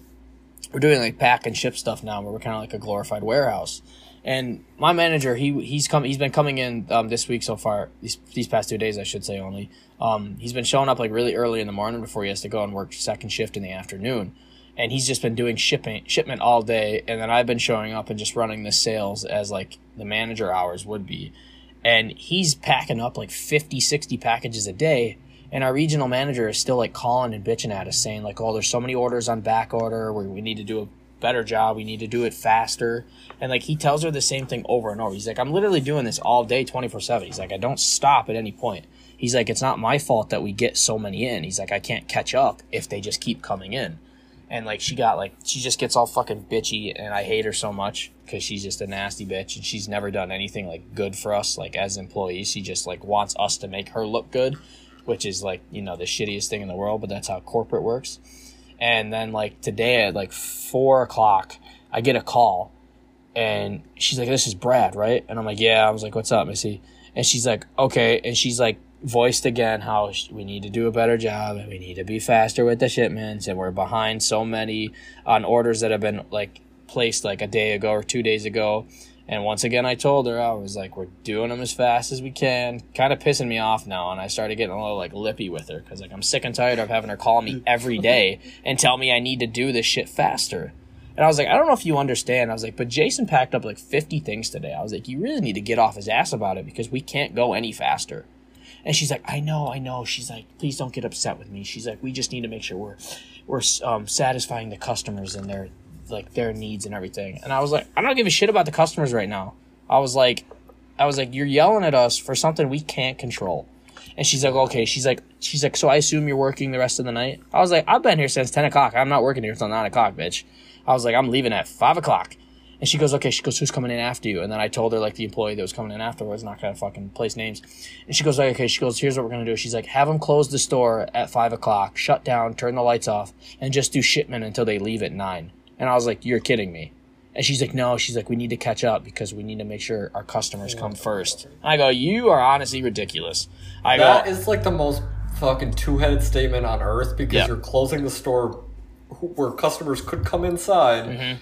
C: we're doing like pack and ship stuff now where we're kind of like a glorified warehouse. And my manager, he he's come he's been coming in um, this week so far these these past two days I should say only. Um, he's been showing up like really early in the morning before he has to go and work second shift in the afternoon, and he's just been doing shipping shipment all day. And then I've been showing up and just running the sales as like the manager hours would be, and he's packing up like 50, 60 packages a day. And our regional manager is still like calling and bitching at us, saying like, "Oh, there's so many orders on back order where we need to do a better job. We need to do it faster." And like he tells her the same thing over and over. He's like, "I'm literally doing this all day, 24 seven. He's like, "I don't stop at any point." He's like, "It's not my fault that we get so many in." He's like, "I can't catch up if they just keep coming in." And like she got like she just gets all fucking bitchy, and I hate her so much because she's just a nasty bitch, and she's never done anything like good for us, like as employees. She just like wants us to make her look good which is like you know the shittiest thing in the world but that's how corporate works and then like today at like four o'clock i get a call and she's like this is brad right? And i'm like yeah. I was like what's up missy? And she's like okay. And she's like voiced again how we need to do a better job and we need to be faster with the shipments and we're behind so many on orders that have been like placed like a day ago or two days ago and once again, I told her, I was like, we're doing them as fast as we can. Kind of pissing me off now. And I started getting a little like lippy with her because like I'm sick and tired of having her call me every day and tell me I need to do this shit faster. And I was like, I don't know if you understand. I was like, but Jason packed up like 50 things today. I was like, you really need to get off his ass about it because we can't go any faster. And she's like, I know, I know. She's like, please don't get upset with me. She's like, we just need to make sure we're we're um, satisfying the customers and their like their needs and everything. And I was like, I don't give a shit about the customers right now. I was like, I was like, you're yelling at us for something we can't control. And she's like, okay. She's like, she's like, so I assume you're working the rest of the night. I was like, I've been here since ten o'clock. I'm not working here until nine o'clock, bitch. I was like, I'm leaving at five o'clock. And she goes, okay. She goes, who's coming in after you? And then I told her like the employee that was coming in afterwards, not gonna fucking place names. And she goes, like, okay. She goes, here's what we're gonna do. She's like, have them close the store at five o'clock, shut down, turn the lights off, and just do shipment until they leave at nine. And I was like, you're kidding me. And she's like, no. She's like, we need to catch up because we need to make sure our customers come first. And I go, you are honestly ridiculous. I
A: That
C: go,
A: is like the most fucking two-headed statement on earth because
C: Yeah.
A: you're closing the store where customers could come inside.
C: Mm-hmm.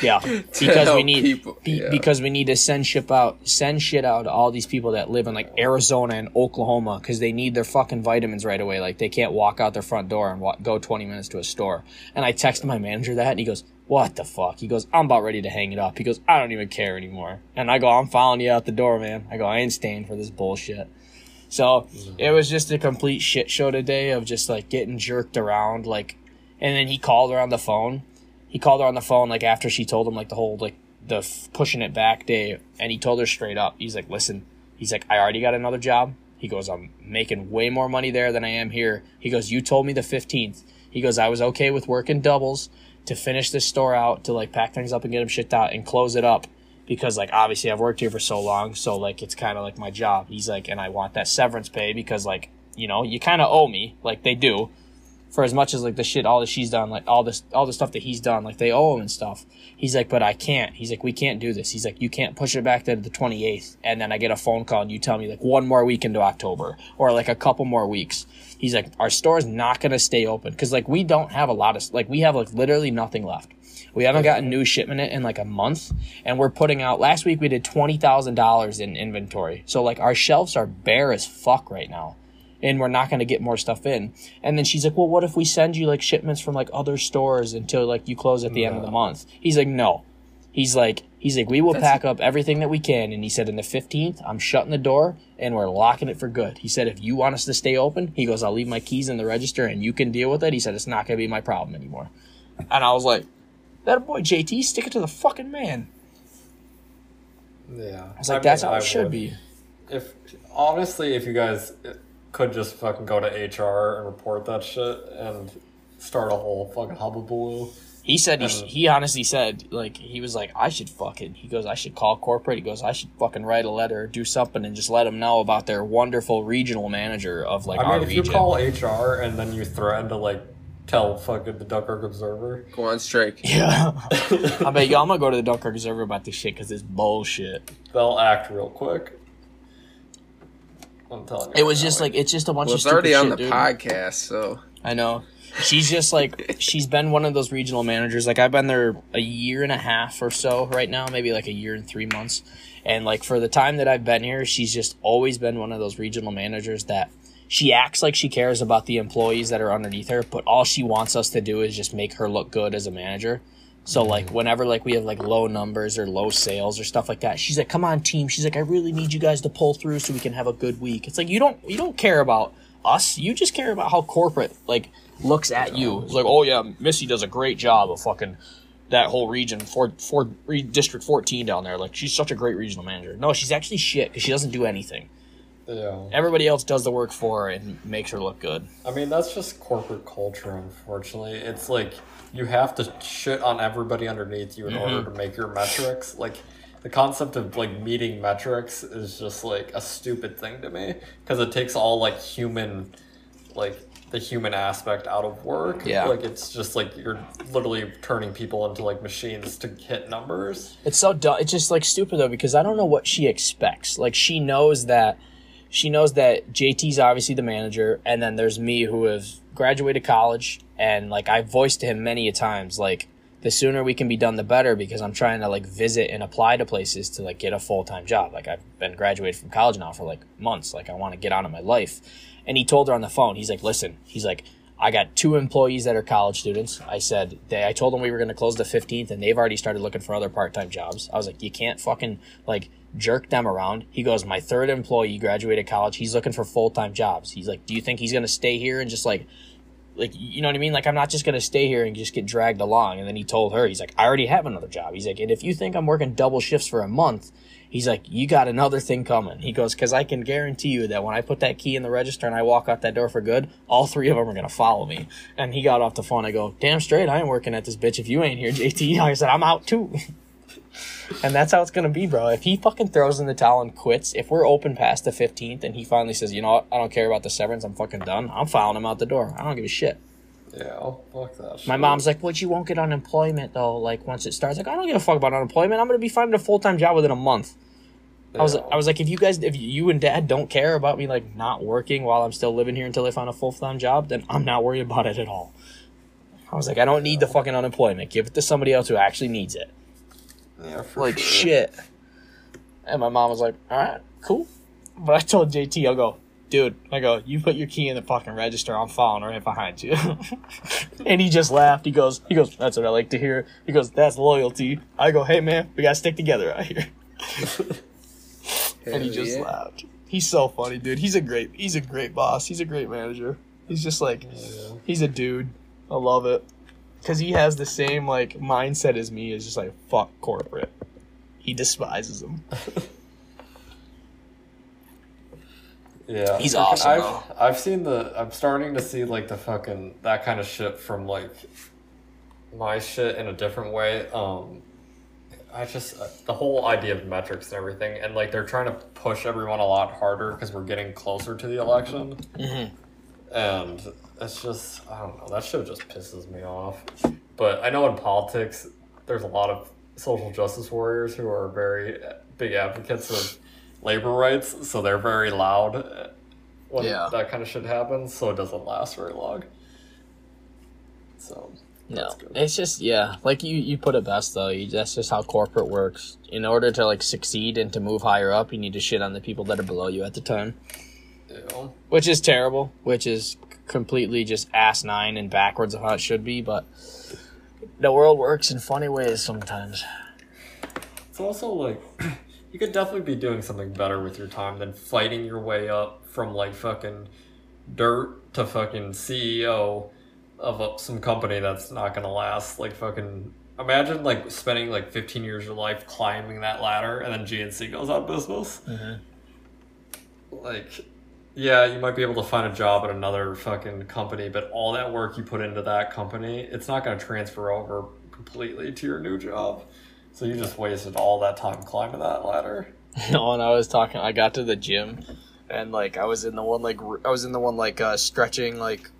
C: Yeah, because we need
B: people,
C: be,
B: yeah.
C: because we need to send ship out send shit out to all these people that live in like Arizona and Oklahoma because they need their fucking vitamins right away. Like they can't walk out their front door and walk, go twenty minutes to a store. And I texted my manager that, and he goes, "What the fuck?" He goes, "I'm about ready to hang it up." He goes, "I don't even care anymore." And I go, "I'm following you out the door, man." I go, "I ain't staying for this bullshit." So it was just a complete shit show today of just like getting jerked around, like, and then he called her on the phone he called her on the phone like after she told him like the whole like the f- pushing it back day and he told her straight up he's like listen he's like i already got another job he goes i'm making way more money there than i am here he goes you told me the 15th he goes i was okay with working doubles to finish this store out to like pack things up and get them shipped out and close it up because like obviously I've worked here for so long, so like it's kind of like my job. He's like, and I want that severance pay because like you know you kind of owe me, like they do, for as much as like the shit all that she's done, like all this all the stuff that he's done, like they owe him and stuff. He's like, but I can't. He's like, we can't do this. He's like, you can't push it back to the twenty eighth, and then I get a phone call and you tell me like one more week into October or like a couple more weeks. He's like, our store's not gonna stay open because like we don't have a lot of like we have like literally nothing left. We haven't gotten new shipment in like a month, and we're putting out. Last week we did twenty thousand dollars in inventory, so like our shelves are bare as fuck right now, and we're not going to get more stuff in. And then she's like, "Well, what if we send you like shipments from like other stores until like you close at the end of the month?" He's like, "No." He's like, he's like, we will pack up everything that we can. And he said, in the 15th, I'm shutting the door and we're locking it for good. He said, if you want us to stay open, he goes, I'll leave my keys in the register and you can deal with it. He said, it's not going to be my problem anymore. And I was like, that boy JT, stick it to the fucking man.
A: Yeah.
C: I was like, that's how it should be.
A: If honestly, if you guys could just fucking go to HR and report that shit and start a whole fucking hubbubaloo.
C: He said he,
A: And-
C: he honestly said like he was like I should fucking he goes I should call corporate he goes I should fucking write a letter or do something and just let them know about their wonderful regional manager of like
A: I
C: our
A: mean, if
C: region.
A: you call HR and then you threaten to like tell fucking the Dunkirk Observer,
B: Go on strike.
C: yeah, I bet you I'm gonna go to the Dunkirk Observer about this shit because it's bullshit.
A: they'll act real quick. I'm telling you.
C: It was
A: right
C: just
A: now,
C: like it's just a bunch
B: Well,
C: of
B: it's
C: stupid
B: already on
C: shit,
B: the
C: dude.
B: podcast, so
C: I know. She's just like she's been one of those regional managers. Like I've been there a year and a half or so right now, maybe like a year and three months. And like for the time that I've been here, she's just always been one of those regional managers that she acts like she cares about the employees that are underneath her, but all she wants us to do is just make her look good as a manager. So like whenever like we have like low numbers or low sales or stuff like that, she's like, "Come on, team." She's like, "I really need you guys to pull through so we can have a good week." It's like you don't you don't care about us. You just care about how corporate like looks at you. It's like, "Oh yeah, Missy does a great job of fucking that whole region, for for District 14 down there. Like she's such a great regional manager." No, she's actually shit because she doesn't do anything.
A: Yeah.
C: Everybody else does the work for her and makes her look good.
A: I mean, that's just corporate culture, unfortunately. It's like you have to shit on everybody underneath you in
C: Mm-hmm.
A: order to make your metrics. Like, the concept of like meeting metrics is just like a stupid thing to me because it takes all like human, like the human aspect out of work.
C: Yeah.
A: Like, it's just like you're literally turning people into like machines to hit numbers.
C: It's so dumb. It's just like stupid though because I don't know what she expects. Like she knows that she knows that JT's obviously the manager, and then there's me who have graduated college, and like I've voiced to him many a times like the sooner we can be done the better because I'm trying to like visit and apply to places to like get a full time job. Like I've been graduated from college now for like months. Like I want to get out of my life. And he told her on the phone, he's like, listen, he's like, I got two employees that are college students. I said they I told them we were gonna close the fifteenth and they've already started looking for other part time jobs. I was like, you can't fucking like jerk them around. He goes, My third employee graduated college, he's looking for full time jobs. He's like, Do you think he's gonna stay here and just like like you know what I mean? Like I'm not just gonna stay here and just get dragged along. And then he told her, he's like, I already have another job. He's like, and if you think I'm working double shifts for a month, he's like, you got another thing coming. He goes, because I can guarantee you that when I put that key in the register and I walk out that door for good, all three of them are gonna follow me. And he got off the phone. I go, damn straight, I ain't working at this bitch if you ain't here, JT. I said, I'm out too. And that's how it's gonna be, bro. If he fucking throws in the towel and quits, if we're open past the fifteenth and he finally says, you know what, I don't care about the severance, I'm fucking done. I'm filing him out the door. I don't give a shit.
A: Yeah, oh, fuck that. Shit.
C: My mom's like, "Well, you won't get unemployment though. Like once it starts, like I don't give a fuck about unemployment. I'm gonna be finding a full time job within a month." I was, I was like, if you guys, if you and Dad don't care about me like not working while I'm still living here until I find a full time job, then I'm not worried about it at all. I was like, I don't need the fucking unemployment. Give it to somebody else who actually needs it.
A: yeah,
C: Like
A: sure.
C: shit. And my mom was like, "All right, cool." But I told JT, I'll go, dude. I go, you put your key in the fucking register. I'm following right behind you. and he just laughed. He goes, he goes, that's what I like to hear. He goes, that's loyalty. I go, hey man, we gotta stick together out here. and he just
B: yeah.
C: laughed. He's so funny, dude. He's a great, he's a great boss. He's a great manager. He's just like, he's a dude. I love it. Cause he has the same like mindset as me. Is just like fuck corporate. He despises them.
A: Yeah,
C: He's awesome,
A: I've
C: though.
A: I've seen the. I'm starting to see like the fucking that kind of shit from like my shit in a different way. Um, I just uh, the whole idea of metrics and everything, and like they're trying to push everyone a lot harder because we're getting closer to the election,
C: Mhm.
A: and it's just I don't know that shit just pisses me off. But I know in politics, there's a lot of social justice warriors who are very big advocates of labor rights, so they're very loud uh, when
C: Yeah.
A: that kind of shit happens. So it doesn't last very long. So
C: No, it's just yeah, like you you put it best though. You, that's just how corporate works. In order to like succeed and to move higher up, you need to shit on the people that are below you at the time,
A: know.
C: which is terrible. Which is completely just asinine and backwards of how it should be. But the world works in funny ways sometimes.
A: It's also like you could definitely be doing something better with your time than fighting your way up from like fucking dirt to fucking CEO of a, some company that's not gonna last. Like fucking imagine like spending like 15 years of your life climbing that ladder and then GNC goes out of business. Mm-hmm. Like, yeah, you might be able to find a job at another fucking company, but all that work you put into that company, it's not gonna transfer over completely to your new job. So you just wasted all that time climbing that ladder.
C: No, and I was talking. I got to the gym, and like I was in the one like I was in the one like uh, stretching like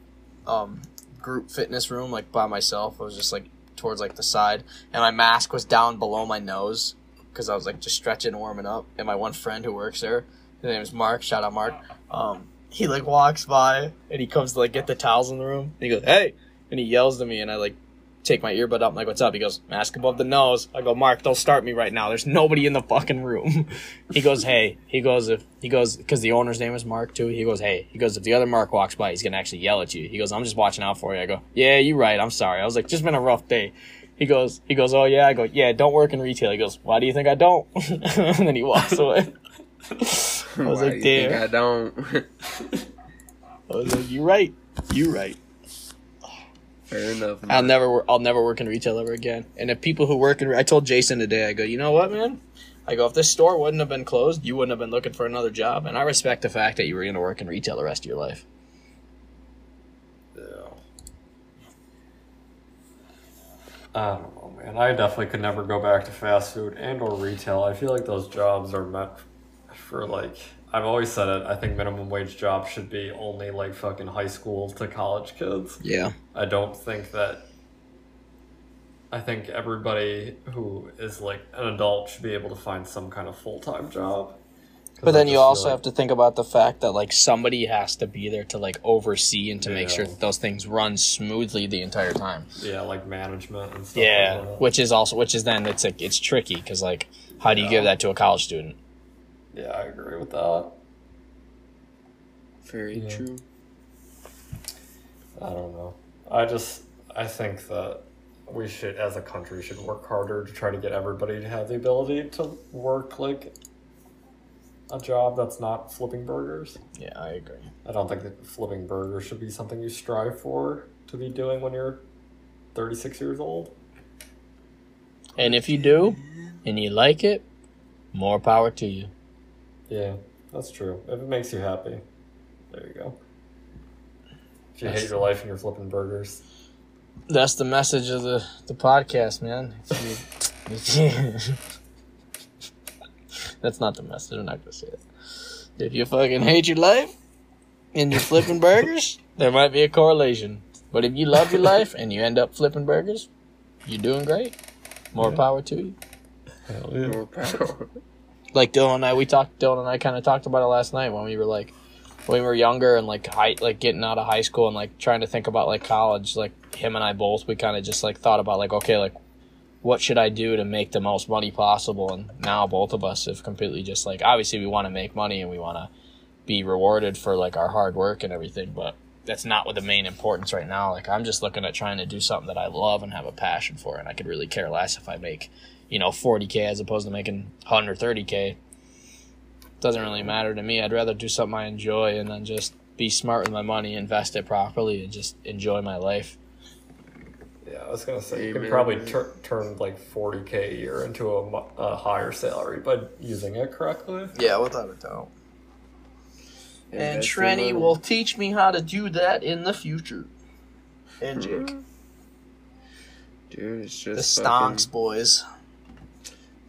C: um group fitness room like by myself. I was just like towards like the side, and my mask was down below my nose because I was like just stretching and warming up. And my one friend who works there, his name is Mark. Shout out Mark. Um, he like walks by and he comes to like get the towels in the room. And he goes, "Hey!" and he yells to me, and I like take my earbud up. I'm like, "What's up?" He goes, "Mask above the nose." I go, "Mark, don't start me right now. There's nobody in the fucking room." he goes, "Hey," he goes, "If he goes because the owner's name is Mark too." He goes, "Hey," he goes, "If the other Mark walks by, he's gonna actually yell at you." He goes, "I'm just watching out for you." I go, "Yeah, you're right. I'm sorry." I was like, "Just been a rough day." He goes, he goes, "Oh yeah." I go, "Yeah, don't work in retail." He goes, "Why do you think I don't?" and then he walks away. I was
B: Why
C: like, "Damn."
B: I don't.
C: I was like, "You right. You're right."
B: Fair enough.
C: I'll never, wor- I'll never work in retail ever again. And if people who work in, I told Jason today, I go, you know what, man? I go, if this store wouldn't have been closed, you wouldn't have been looking for another job. And I respect the fact that you were going to work in retail the rest of your life.
A: Yeah. I don't know, man. I definitely could never go back to fast food and or retail. I feel like those jobs are meant for like I've always said it. I think minimum wage jobs should be only like fucking high school to college kids.
C: Yeah.
A: I don't think that. I think everybody who is like an adult should be able to find some kind of full time job.
C: But then you also
A: like-
C: have to think about the fact that like somebody has to be there to like oversee and to make sure that those things run smoothly the entire time.
A: yeah, like management and stuff. like
C: Yeah,
A: that.
C: which is also which is then it's like it's tricky because like how do you
A: Yeah.
C: give that to a college student?
A: Yeah, I agree with that.
B: Very
A: Yeah.
B: true.
A: I don't know. I just I think that we should, as a country, should work harder to try to get everybody to have the ability to work like a job that's not flipping burgers.
C: Yeah, I agree.
A: I don't think that flipping burgers should be something you strive for to be doing when you're 36 years old.
C: And if you do, and you like it, more power to you.
A: Yeah, that's true. If it makes you happy, there you go. If you
C: That's-
A: hate your life and you're flipping burgers,
C: That's the message of the, the podcast, man. If you- That's not the message. I'm not gonna say it. If you fucking hate your life and you're flipping burgers, there might be a correlation. But if you love your life and you end up flipping burgers, you're doing great. More
A: Yeah.
C: power to you.
A: hell yeah.
B: More power.
C: Like Dylan and I, we talked. Dylan and I kind of talked about it last night when we were like, when we were younger and like high, like getting out of high school and like trying to think about like college. Like him and I both, we kind of just like thought about like, okay, like what should I do to make the most money possible? And now both of us have completely just like, obviously we want to make money and we want to be rewarded for like our hard work and everything, but that's not what the main importance right now. Like I'm just looking at trying to do something that I love and have a passion for, and I could really care less if I make, you know, 40k as opposed to making 130k. Doesn't really matter to me. I'd rather do something I enjoy and then just be smart with my money, invest it properly, and just enjoy my life.
A: Yeah, I was gonna say you could probably tur- turn like forty k a year into a, a higher salary by using it correctly.
C: Yeah, without a doubt. And
B: Invest your
C: Trenny
B: money.
C: will teach me how to do that in the future. And Jake. Mm-hmm.
B: Dude, it's just The
C: Stonks
B: fucking-
C: boys.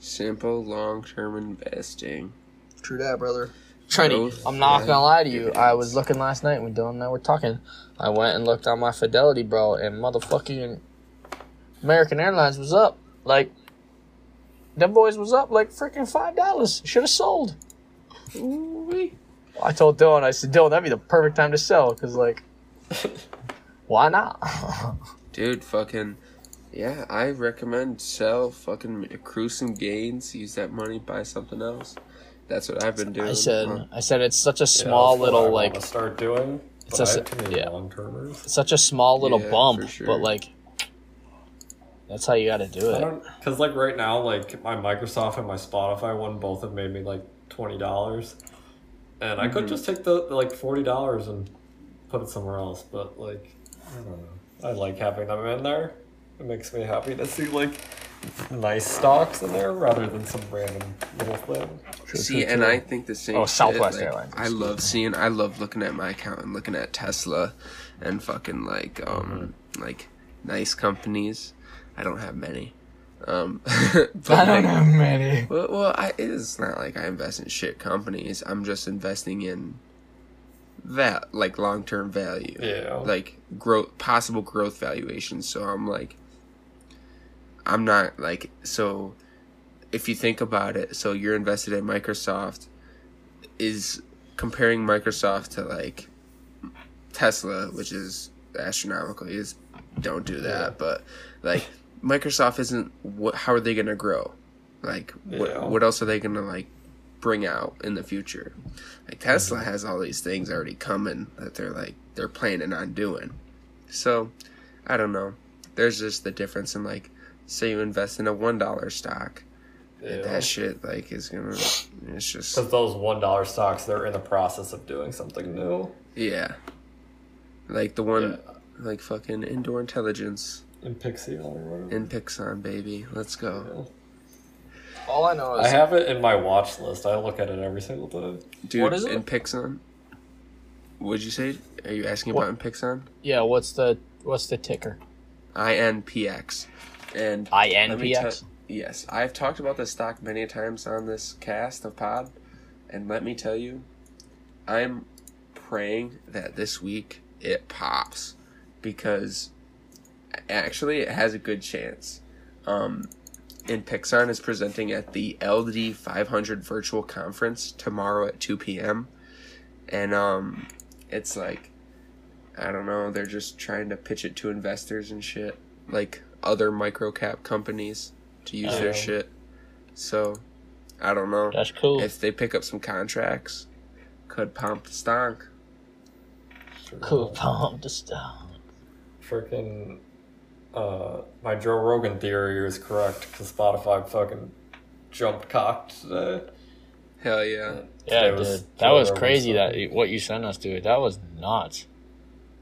B: Simple long term investing.
C: True that, brother. Trinity,
B: Growth
C: I'm not gonna lie to you. I was looking last night when Dylan and I were talking. I went and looked on my Fidelity, bro, and motherfucking American Airlines was up. Like, them boys was up like freaking five dollars. Should have sold.
B: Ooh-wee.
C: I told Dylan, I said, Dylan, that'd be the perfect time to sell, cause like, why not?
B: Dude, fucking. Yeah, I recommend sell, fucking accrue some gains, use that money, buy something else. That's what I've been doing.
C: I said,
B: Uh,
C: I said it's such a small
A: that's what I
C: little
A: wanna
C: like,
A: start doing.
C: It's
A: But
C: a
A: I
C: s-
A: have too many
C: yeah.
A: long termers.
C: such a small little
B: Yeah,
C: bump,
B: sure.
C: but like, that's how you got to do it.
A: because like right now, like my Microsoft and my Spotify one both have made me like twenty dollars, and I could
B: Mhm.
A: just take the, the like forty dollars and put it somewhere else. But like, I don't know. I like having them in there. It makes me happy to see like nice stocks in there rather than some random little thing.
B: See, and I think the same.
C: Oh,
B: shit,
C: Southwest
B: like,
C: Airlines,
B: I love seeing. I love looking at my account and looking at Tesla, and fucking like um like nice companies. I don't have many. Um, but like, have
C: many.
B: Well, well, I, it's not like I invest in shit companies. I'm just investing in that like long term value,
A: Yeah.
B: like growth, possible growth valuations. So I'm like, I'm not like so. If you think about it, so you're invested in Microsoft, is comparing Microsoft to like Tesla, which is astronomical. Is don't do that,
A: Yeah.
B: but like Microsoft isn't. What? How are they gonna grow? Like what?
A: Yeah.
B: What else are they gonna like bring out in the future? Like Tesla
A: Mm-hmm.
B: has all these things already coming that they're like they're planning on doing. So I don't know. There's just the difference in like say you invest in a one dollar stock.
A: Yeah.
B: That shit like is gonna. It's just
A: Because those one dollar stocks, they're in the process of doing something new.
B: yeah. Like the one,
A: Yeah.
B: like fucking indoor intelligence
A: In Pixie or whatever.
B: Inpixon, baby. Let's go.
C: All I know is I
A: have it in my watch list. I look at it every single day.
B: Dude,
C: What is it?
B: in Pixon? What'd you say? Are you asking
C: What-
B: about Inpixon?
C: yeah. What's the what's the ticker?
B: INPX. And
C: INPX.
B: tell- yes, I've talked about this stock many times on this cast of pod, and let me tell you, I'm praying that this week it pops because actually it has a good chance. Um, Inpixon is presenting at the LD 500 virtual conference tomorrow at 2 p.m. And um, it's like, I don't know, they're just trying to pitch it to investors and shit, like other micro cap companies to use their
A: Oh.
B: shit. So, I don't know.
C: That's cool.
B: If they pick up some contracts, could pump the stock.
C: cool. Pump the stuff.
A: Freaking, uh, my Joe Rogan theory was correct because Spotify fucking jumped cocked today.
B: Hell yeah.
C: Yeah,
A: Today was.
C: That
A: Joe
C: was
A: Rogan's
C: crazy. That what you sent us, dude. That was nuts.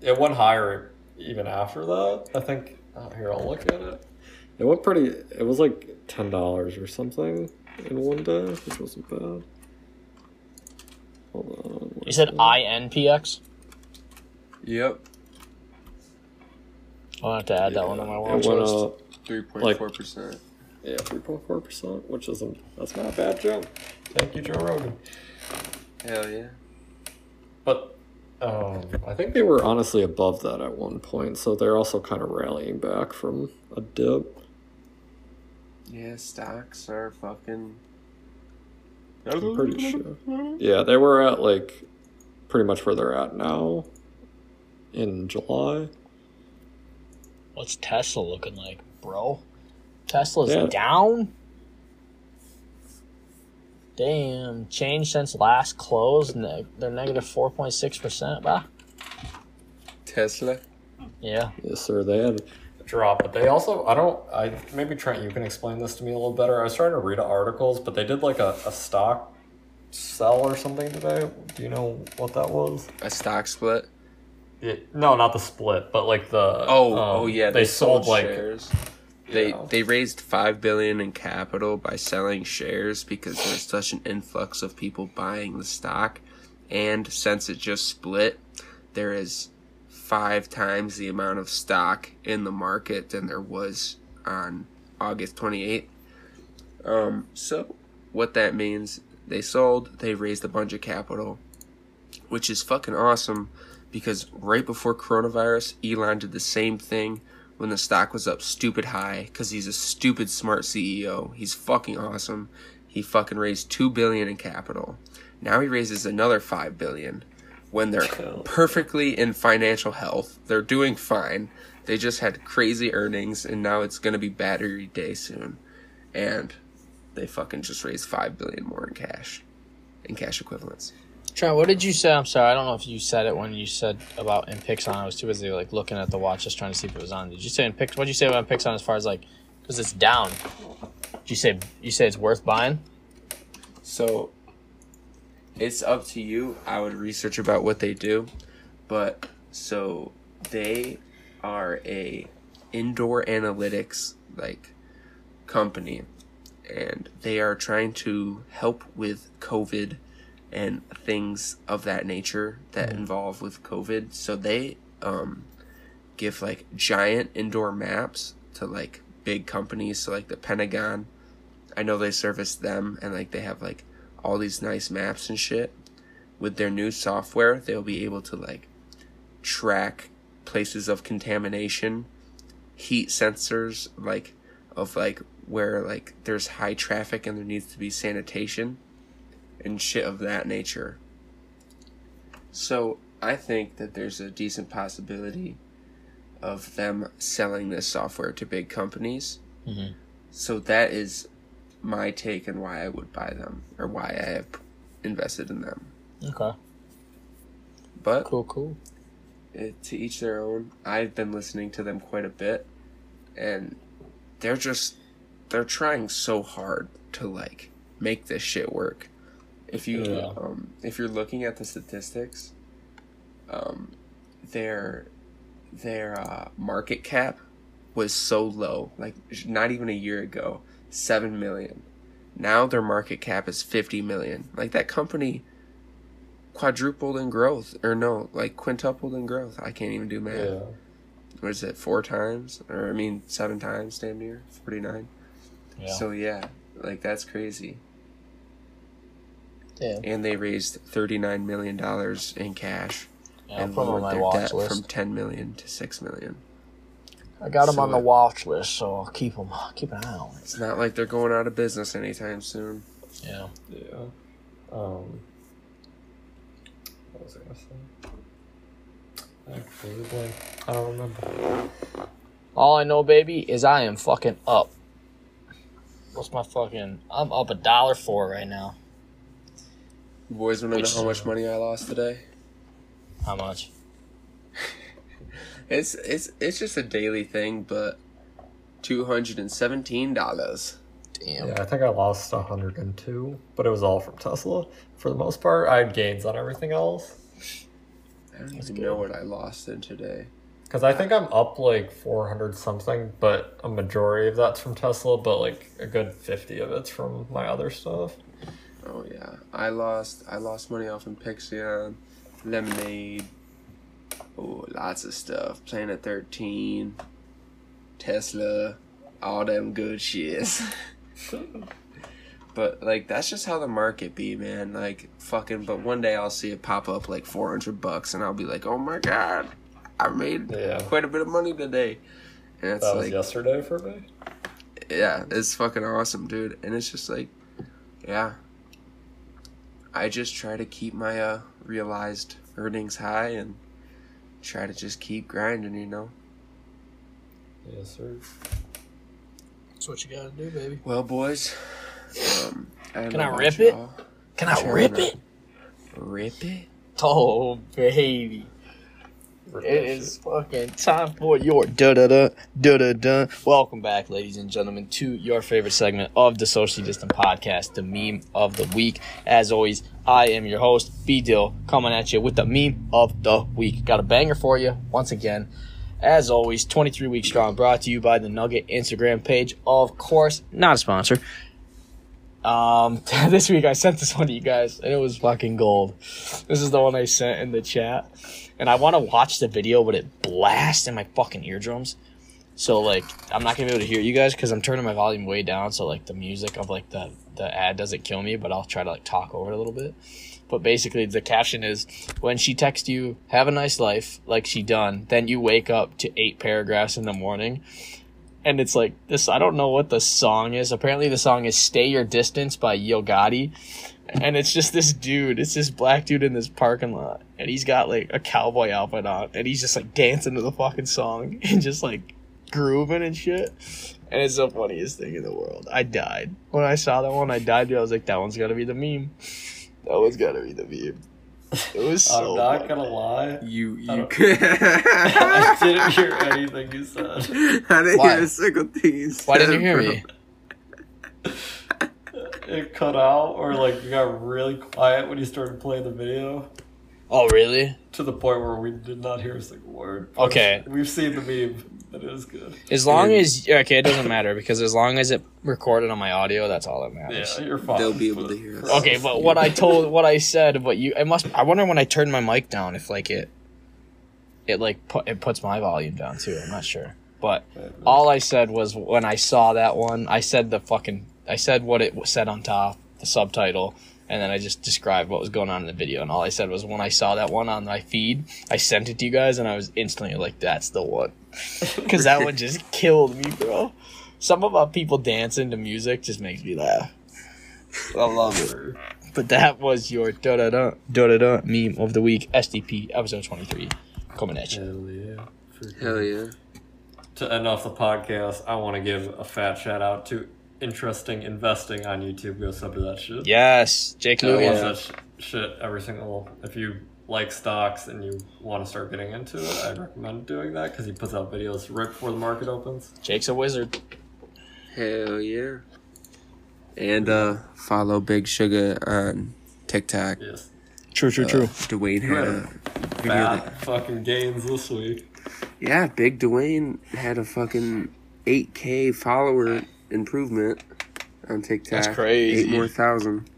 A: It went higher even after that. I think. Oh, here, I'll look at it. It went pretty. It was like ten dollars or something in one day, which wasn't bad. Hold on.
C: You said INPX.
B: Yep.
C: I'll have to add that one to my
A: It
C: watch
A: went
C: list.
A: up.
B: 3.4%.
A: Yeah, three point four percent, which isn't that's not a bad jump. Thank you, Joe Rogan.
B: Hell yeah.
A: But um, I think they were honestly above that at one point, so they're also kind of rallying back from a dip.
B: Yeah, stocks are fucking.
A: I'm pretty sure. Yeah, they were at like pretty much where they're at now in July.
C: What's Tesla looking like, bro? Tesla's
A: Yeah.
C: down. Damn, change since last close. Ne- they're negative negative four point six percent. Bah.
B: Tesla.
C: Yeah.
A: Yes, sir. They had a drop, but they also I don't I maybe Trent you can explain this to me a little better. I was trying to read articles, but they did like a, a stock sell or something today. Do you know what that was?
B: A stock split.
A: Yeah, no, not the split, but like the
B: Oh,
A: um,
B: oh yeah,
A: they, sold, like
B: shares. They
A: Yeah.
B: they raised five billion in capital by selling shares because there's such an influx of people buying the stock, and since it just split, there is five times the amount of stock in the market than there was on August 28th. Um, so what that means, they sold, they raised a bunch of capital, which is fucking awesome because right before coronavirus, Elon did the same thing when the stock was up stupid high because he's a stupid smart CEO. He's fucking awesome. He fucking raised 2 billion in capital. Now he raises another 5 billion when they're perfectly in financial health. They're doing fine. They just had crazy earnings and now it's going to be battery day soon. And they fucking just raised 5 billion more in cash in cash equivalents.
C: Trent, what did you say? I'm sorry, I don't know if you said it when you said about Inpixon. I was too busy like looking at the watch, just trying to see if it was on. Did you say in Pix? What did you say about Pixon as far as like, because it's down? Did you say you say it's worth buying?
B: So it's up to you. I would research about what they do, but so they are a indoor analytics like company and they are trying to help with COVID and things of that nature that involve with COVID. So they um give like giant indoor maps to like big companies, so like the Pentagon. I know they service them and like they have like all these nice maps and shit. With their new software, they'll be able to like track places of contamination, heat sensors like of like where like there's high traffic and there needs to be sanitation and shit of that nature. So I think that there's a decent possibility of them selling this software to big companies.
C: Mhm.
B: So that is my take on why I would buy them or why I have invested in them.
C: Okay,
B: But
C: cool, cool.
B: it, to each their own. I've been listening to them quite a bit, and they're just they're trying so hard to like make this shit work. If you
C: Yeah.
B: um, if you're looking at the statistics, um, their their uh, market cap was so low, like not even a year ago, seven million. Now their market cap is fifty million. Like that company quadrupled in growth, or no, like quintupled in growth. I can't even do math.
A: Yeah.
B: What is it? Four times, or I mean, seven times, damn near forty nine.
C: Yeah.
B: So yeah, like that's crazy.
C: Yeah.
B: And they raised thirty nine million dollars in cash
C: yeah
B: and
C: put 'em on
B: lowered
C: my
B: their
C: watch
B: debt
C: list.
B: from ten million to six million.
C: I got them
B: so
C: on the watch list, so I'll keep them. I'll Keep an eye on it.
B: It's not like they're going out of business anytime soon.
C: Yeah.
A: Yeah. Um. What was I gonna say? I completely blanked. I don't remember.
C: All I know, baby, is I am fucking up. What's my fucking? I'm up a dollar four right now.
B: You boys want to know how much money I lost today?
C: How much?
B: It's it's it's just a daily thing, but two hundred and seventeen dollars.
C: Damn.
A: Yeah, I think I lost 102, but it was all from Tesla. For the most part, I had gains on everything else.
B: I don't
C: That's
B: even
C: good.
B: know what I lost in today.
A: Because I think I'm up like 400 something, but a majority of that's from Tesla, but like a good 50 of it's from my other stuff.
B: Oh yeah, I lost I lost money off Inpixon, Lemonade. Oh, lots of stuff. Planet Thirteen, Tesla, all them good shits. but like that's just how the market be, man. Like fucking. But one day I'll see it pop up like four hundred bucks, and I'll be like, oh my god, I made
A: Yeah.
B: quite a bit of money today. And it's
A: That was
B: like,
A: yesterday for me.
B: yeah, it's fucking awesome, dude. And it's just like, yeah. I just try to keep my uh realized earnings high and try to just keep grinding, you know.
A: Yes, sir.
C: That's what you gotta do, baby.
B: Well, boys, um, I
C: Can I rip it? Can I rip it?
B: Rip it?
C: Oh, baby. It is fucking time for your da da da da da da. Welcome back, ladies and gentlemen, to your favorite segment of the Socially Distant Podcast, the meme of the week. As always, I am your host, B Dill, coming at you with the meme of the week. Got a banger for you once again. As always, 23 weeks strong, brought to you by the Nugget Instagram page. Of course, not a sponsor. Um, this week I sent this one to you guys, and it was fucking gold. This is the one I sent in the chat, and I want to watch the video, but it blasts in my fucking eardrums. So like I'm not gonna be able to hear you guys because I'm turning my volume way down. So like the music of like the the ad doesn't kill me, but I'll try to like talk over it a little bit. But basically, the caption is when she texts you, "Have a nice life," like she done. Then you wake up to eight paragraphs in the morning, and it's like this. I don't know what the song is. Apparently, the song is "Stay Your Distance" by Yo Gotti, and it's just this dude. It's this black dude in this parking lot, and he's got like a cowboy outfit on, and he's just like dancing to the fucking song and just like grooving and shit. And it's the funniest thing in the world. I died when I saw that one. I died. Dude. I was like, that one's gotta be the meme. That one's gotta be the meme. It was so.
A: I'm not
C: funny.
A: gonna lie.
B: You you.
A: don't-
B: I
A: I didn't hear anything you said.
B: I didn't
C: Why?
B: hear a single thing. you
C: Why didn't you hear me?
A: It cut out, or like you got really quiet when you started playing the video,
C: Oh, really?
A: to the point where we did not hear a single word.
C: Okay.
A: We've seen the meme. It is good.
C: As long
B: Yeah.
C: as okay, it doesn't matter because as long as it recorded on my audio, that's all that matters.
A: Yeah,
C: matters.
A: you're fine.
B: They'll be able to hear us.
C: Okay, but what I told, what I said, what you, I must. I wonder when I turned my mic down if like it, it like put it puts my volume down too. I'm not sure, but all I said was when I saw that one, I said the fucking, I said what it said on top, the subtitle, and then I just described what was going on in the video. And all I said was when I saw that one on my feed, I sent it to you guys, and I was instantly like, "That's the one," because that one just killed me, bro. Some about people dancing to music just makes me laugh. I love it. But that was your da da da da da da meme of the week, SDP episode twenty three, coming at you.
A: Hell yeah. Freaking-
B: Hell yeah.
A: To end off the podcast, I want to give a fat shout out to Interesting Investing on YouTube. Go sub to that shit.
C: Yes, Jake
A: I
C: Lugen.
A: watch that sh- shit every single. If you like stocks and you want to start getting into it, I recommend doing that because he puts out videos right before the market opens.
C: Jake's a wizard.
B: Hell yeah. And uh follow Big Sugar on TikTok.
A: Yes,
C: True, true,
B: Uh,
C: true.
B: Dwayne had a video that,
A: fat fucking gains this week.
B: Yeah, Big Dwayne had a fucking 8k follower improvement on TikTok.
C: That's crazy.
B: Eight more thousand.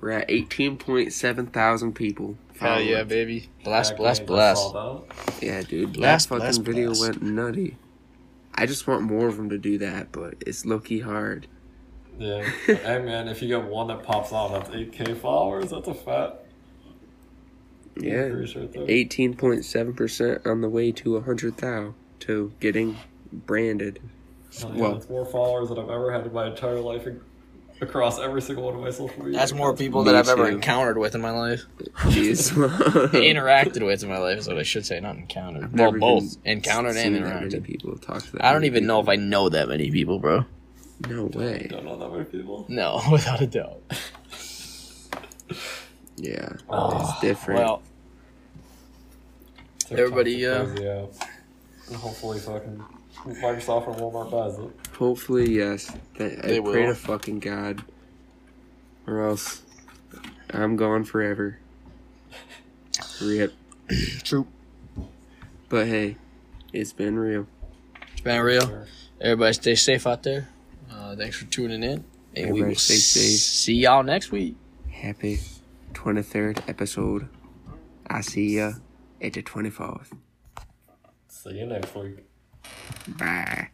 B: We're at 18.7 thousand people.
C: Hell yeah,
B: following.
C: baby. Bless,
A: Back
C: bless, bless.
B: Yeah, dude.
C: Bless,
B: Last fucking
C: bless,
B: video
C: bless.
B: went nutty. I just want more of them to do that, but it's low key hard.
A: Yeah. hey man, if you get one that pops off, that's 8k followers. That's a fat
B: Yeah.
A: increase right there.
B: 18.7% on the way to 100,000 to getting branded.
A: Hell yeah,
B: well-
A: that's more followers than I've ever had in my entire life across every single one of my social media.
C: That's more people that I've ever encountered with in my life.
B: Jeez.
C: Interacted with in my life is what I should say, not encountered.
B: I've
C: well, both encountered
B: seen
C: and
B: that many
C: interacted.
B: people talk to that
C: I don't
B: many
C: even know if. I know that many people, bro.
B: No way.
A: Don't know that many people.
C: No, without a doubt.
B: Yeah.
C: Oh,
B: it's different.
C: Well, Everybody,
A: a
C: uh,
A: crazy. And hopefully, fucking Microsoft or Walmart buys it.
B: Hopefully, yes. Th- I
C: They
B: pray to fucking God. Or else I'm gone forever. Rip.
C: true.
B: But hey, it's been real.
C: It's been real. Everybody stay safe out there. Uh, thanks for tuning in. And we
B: Everybody
C: will
B: stay safe.
C: see y'all next week.
B: Happy 23rd episode. I see ya at the 24th.
A: See you next week.
B: Bye.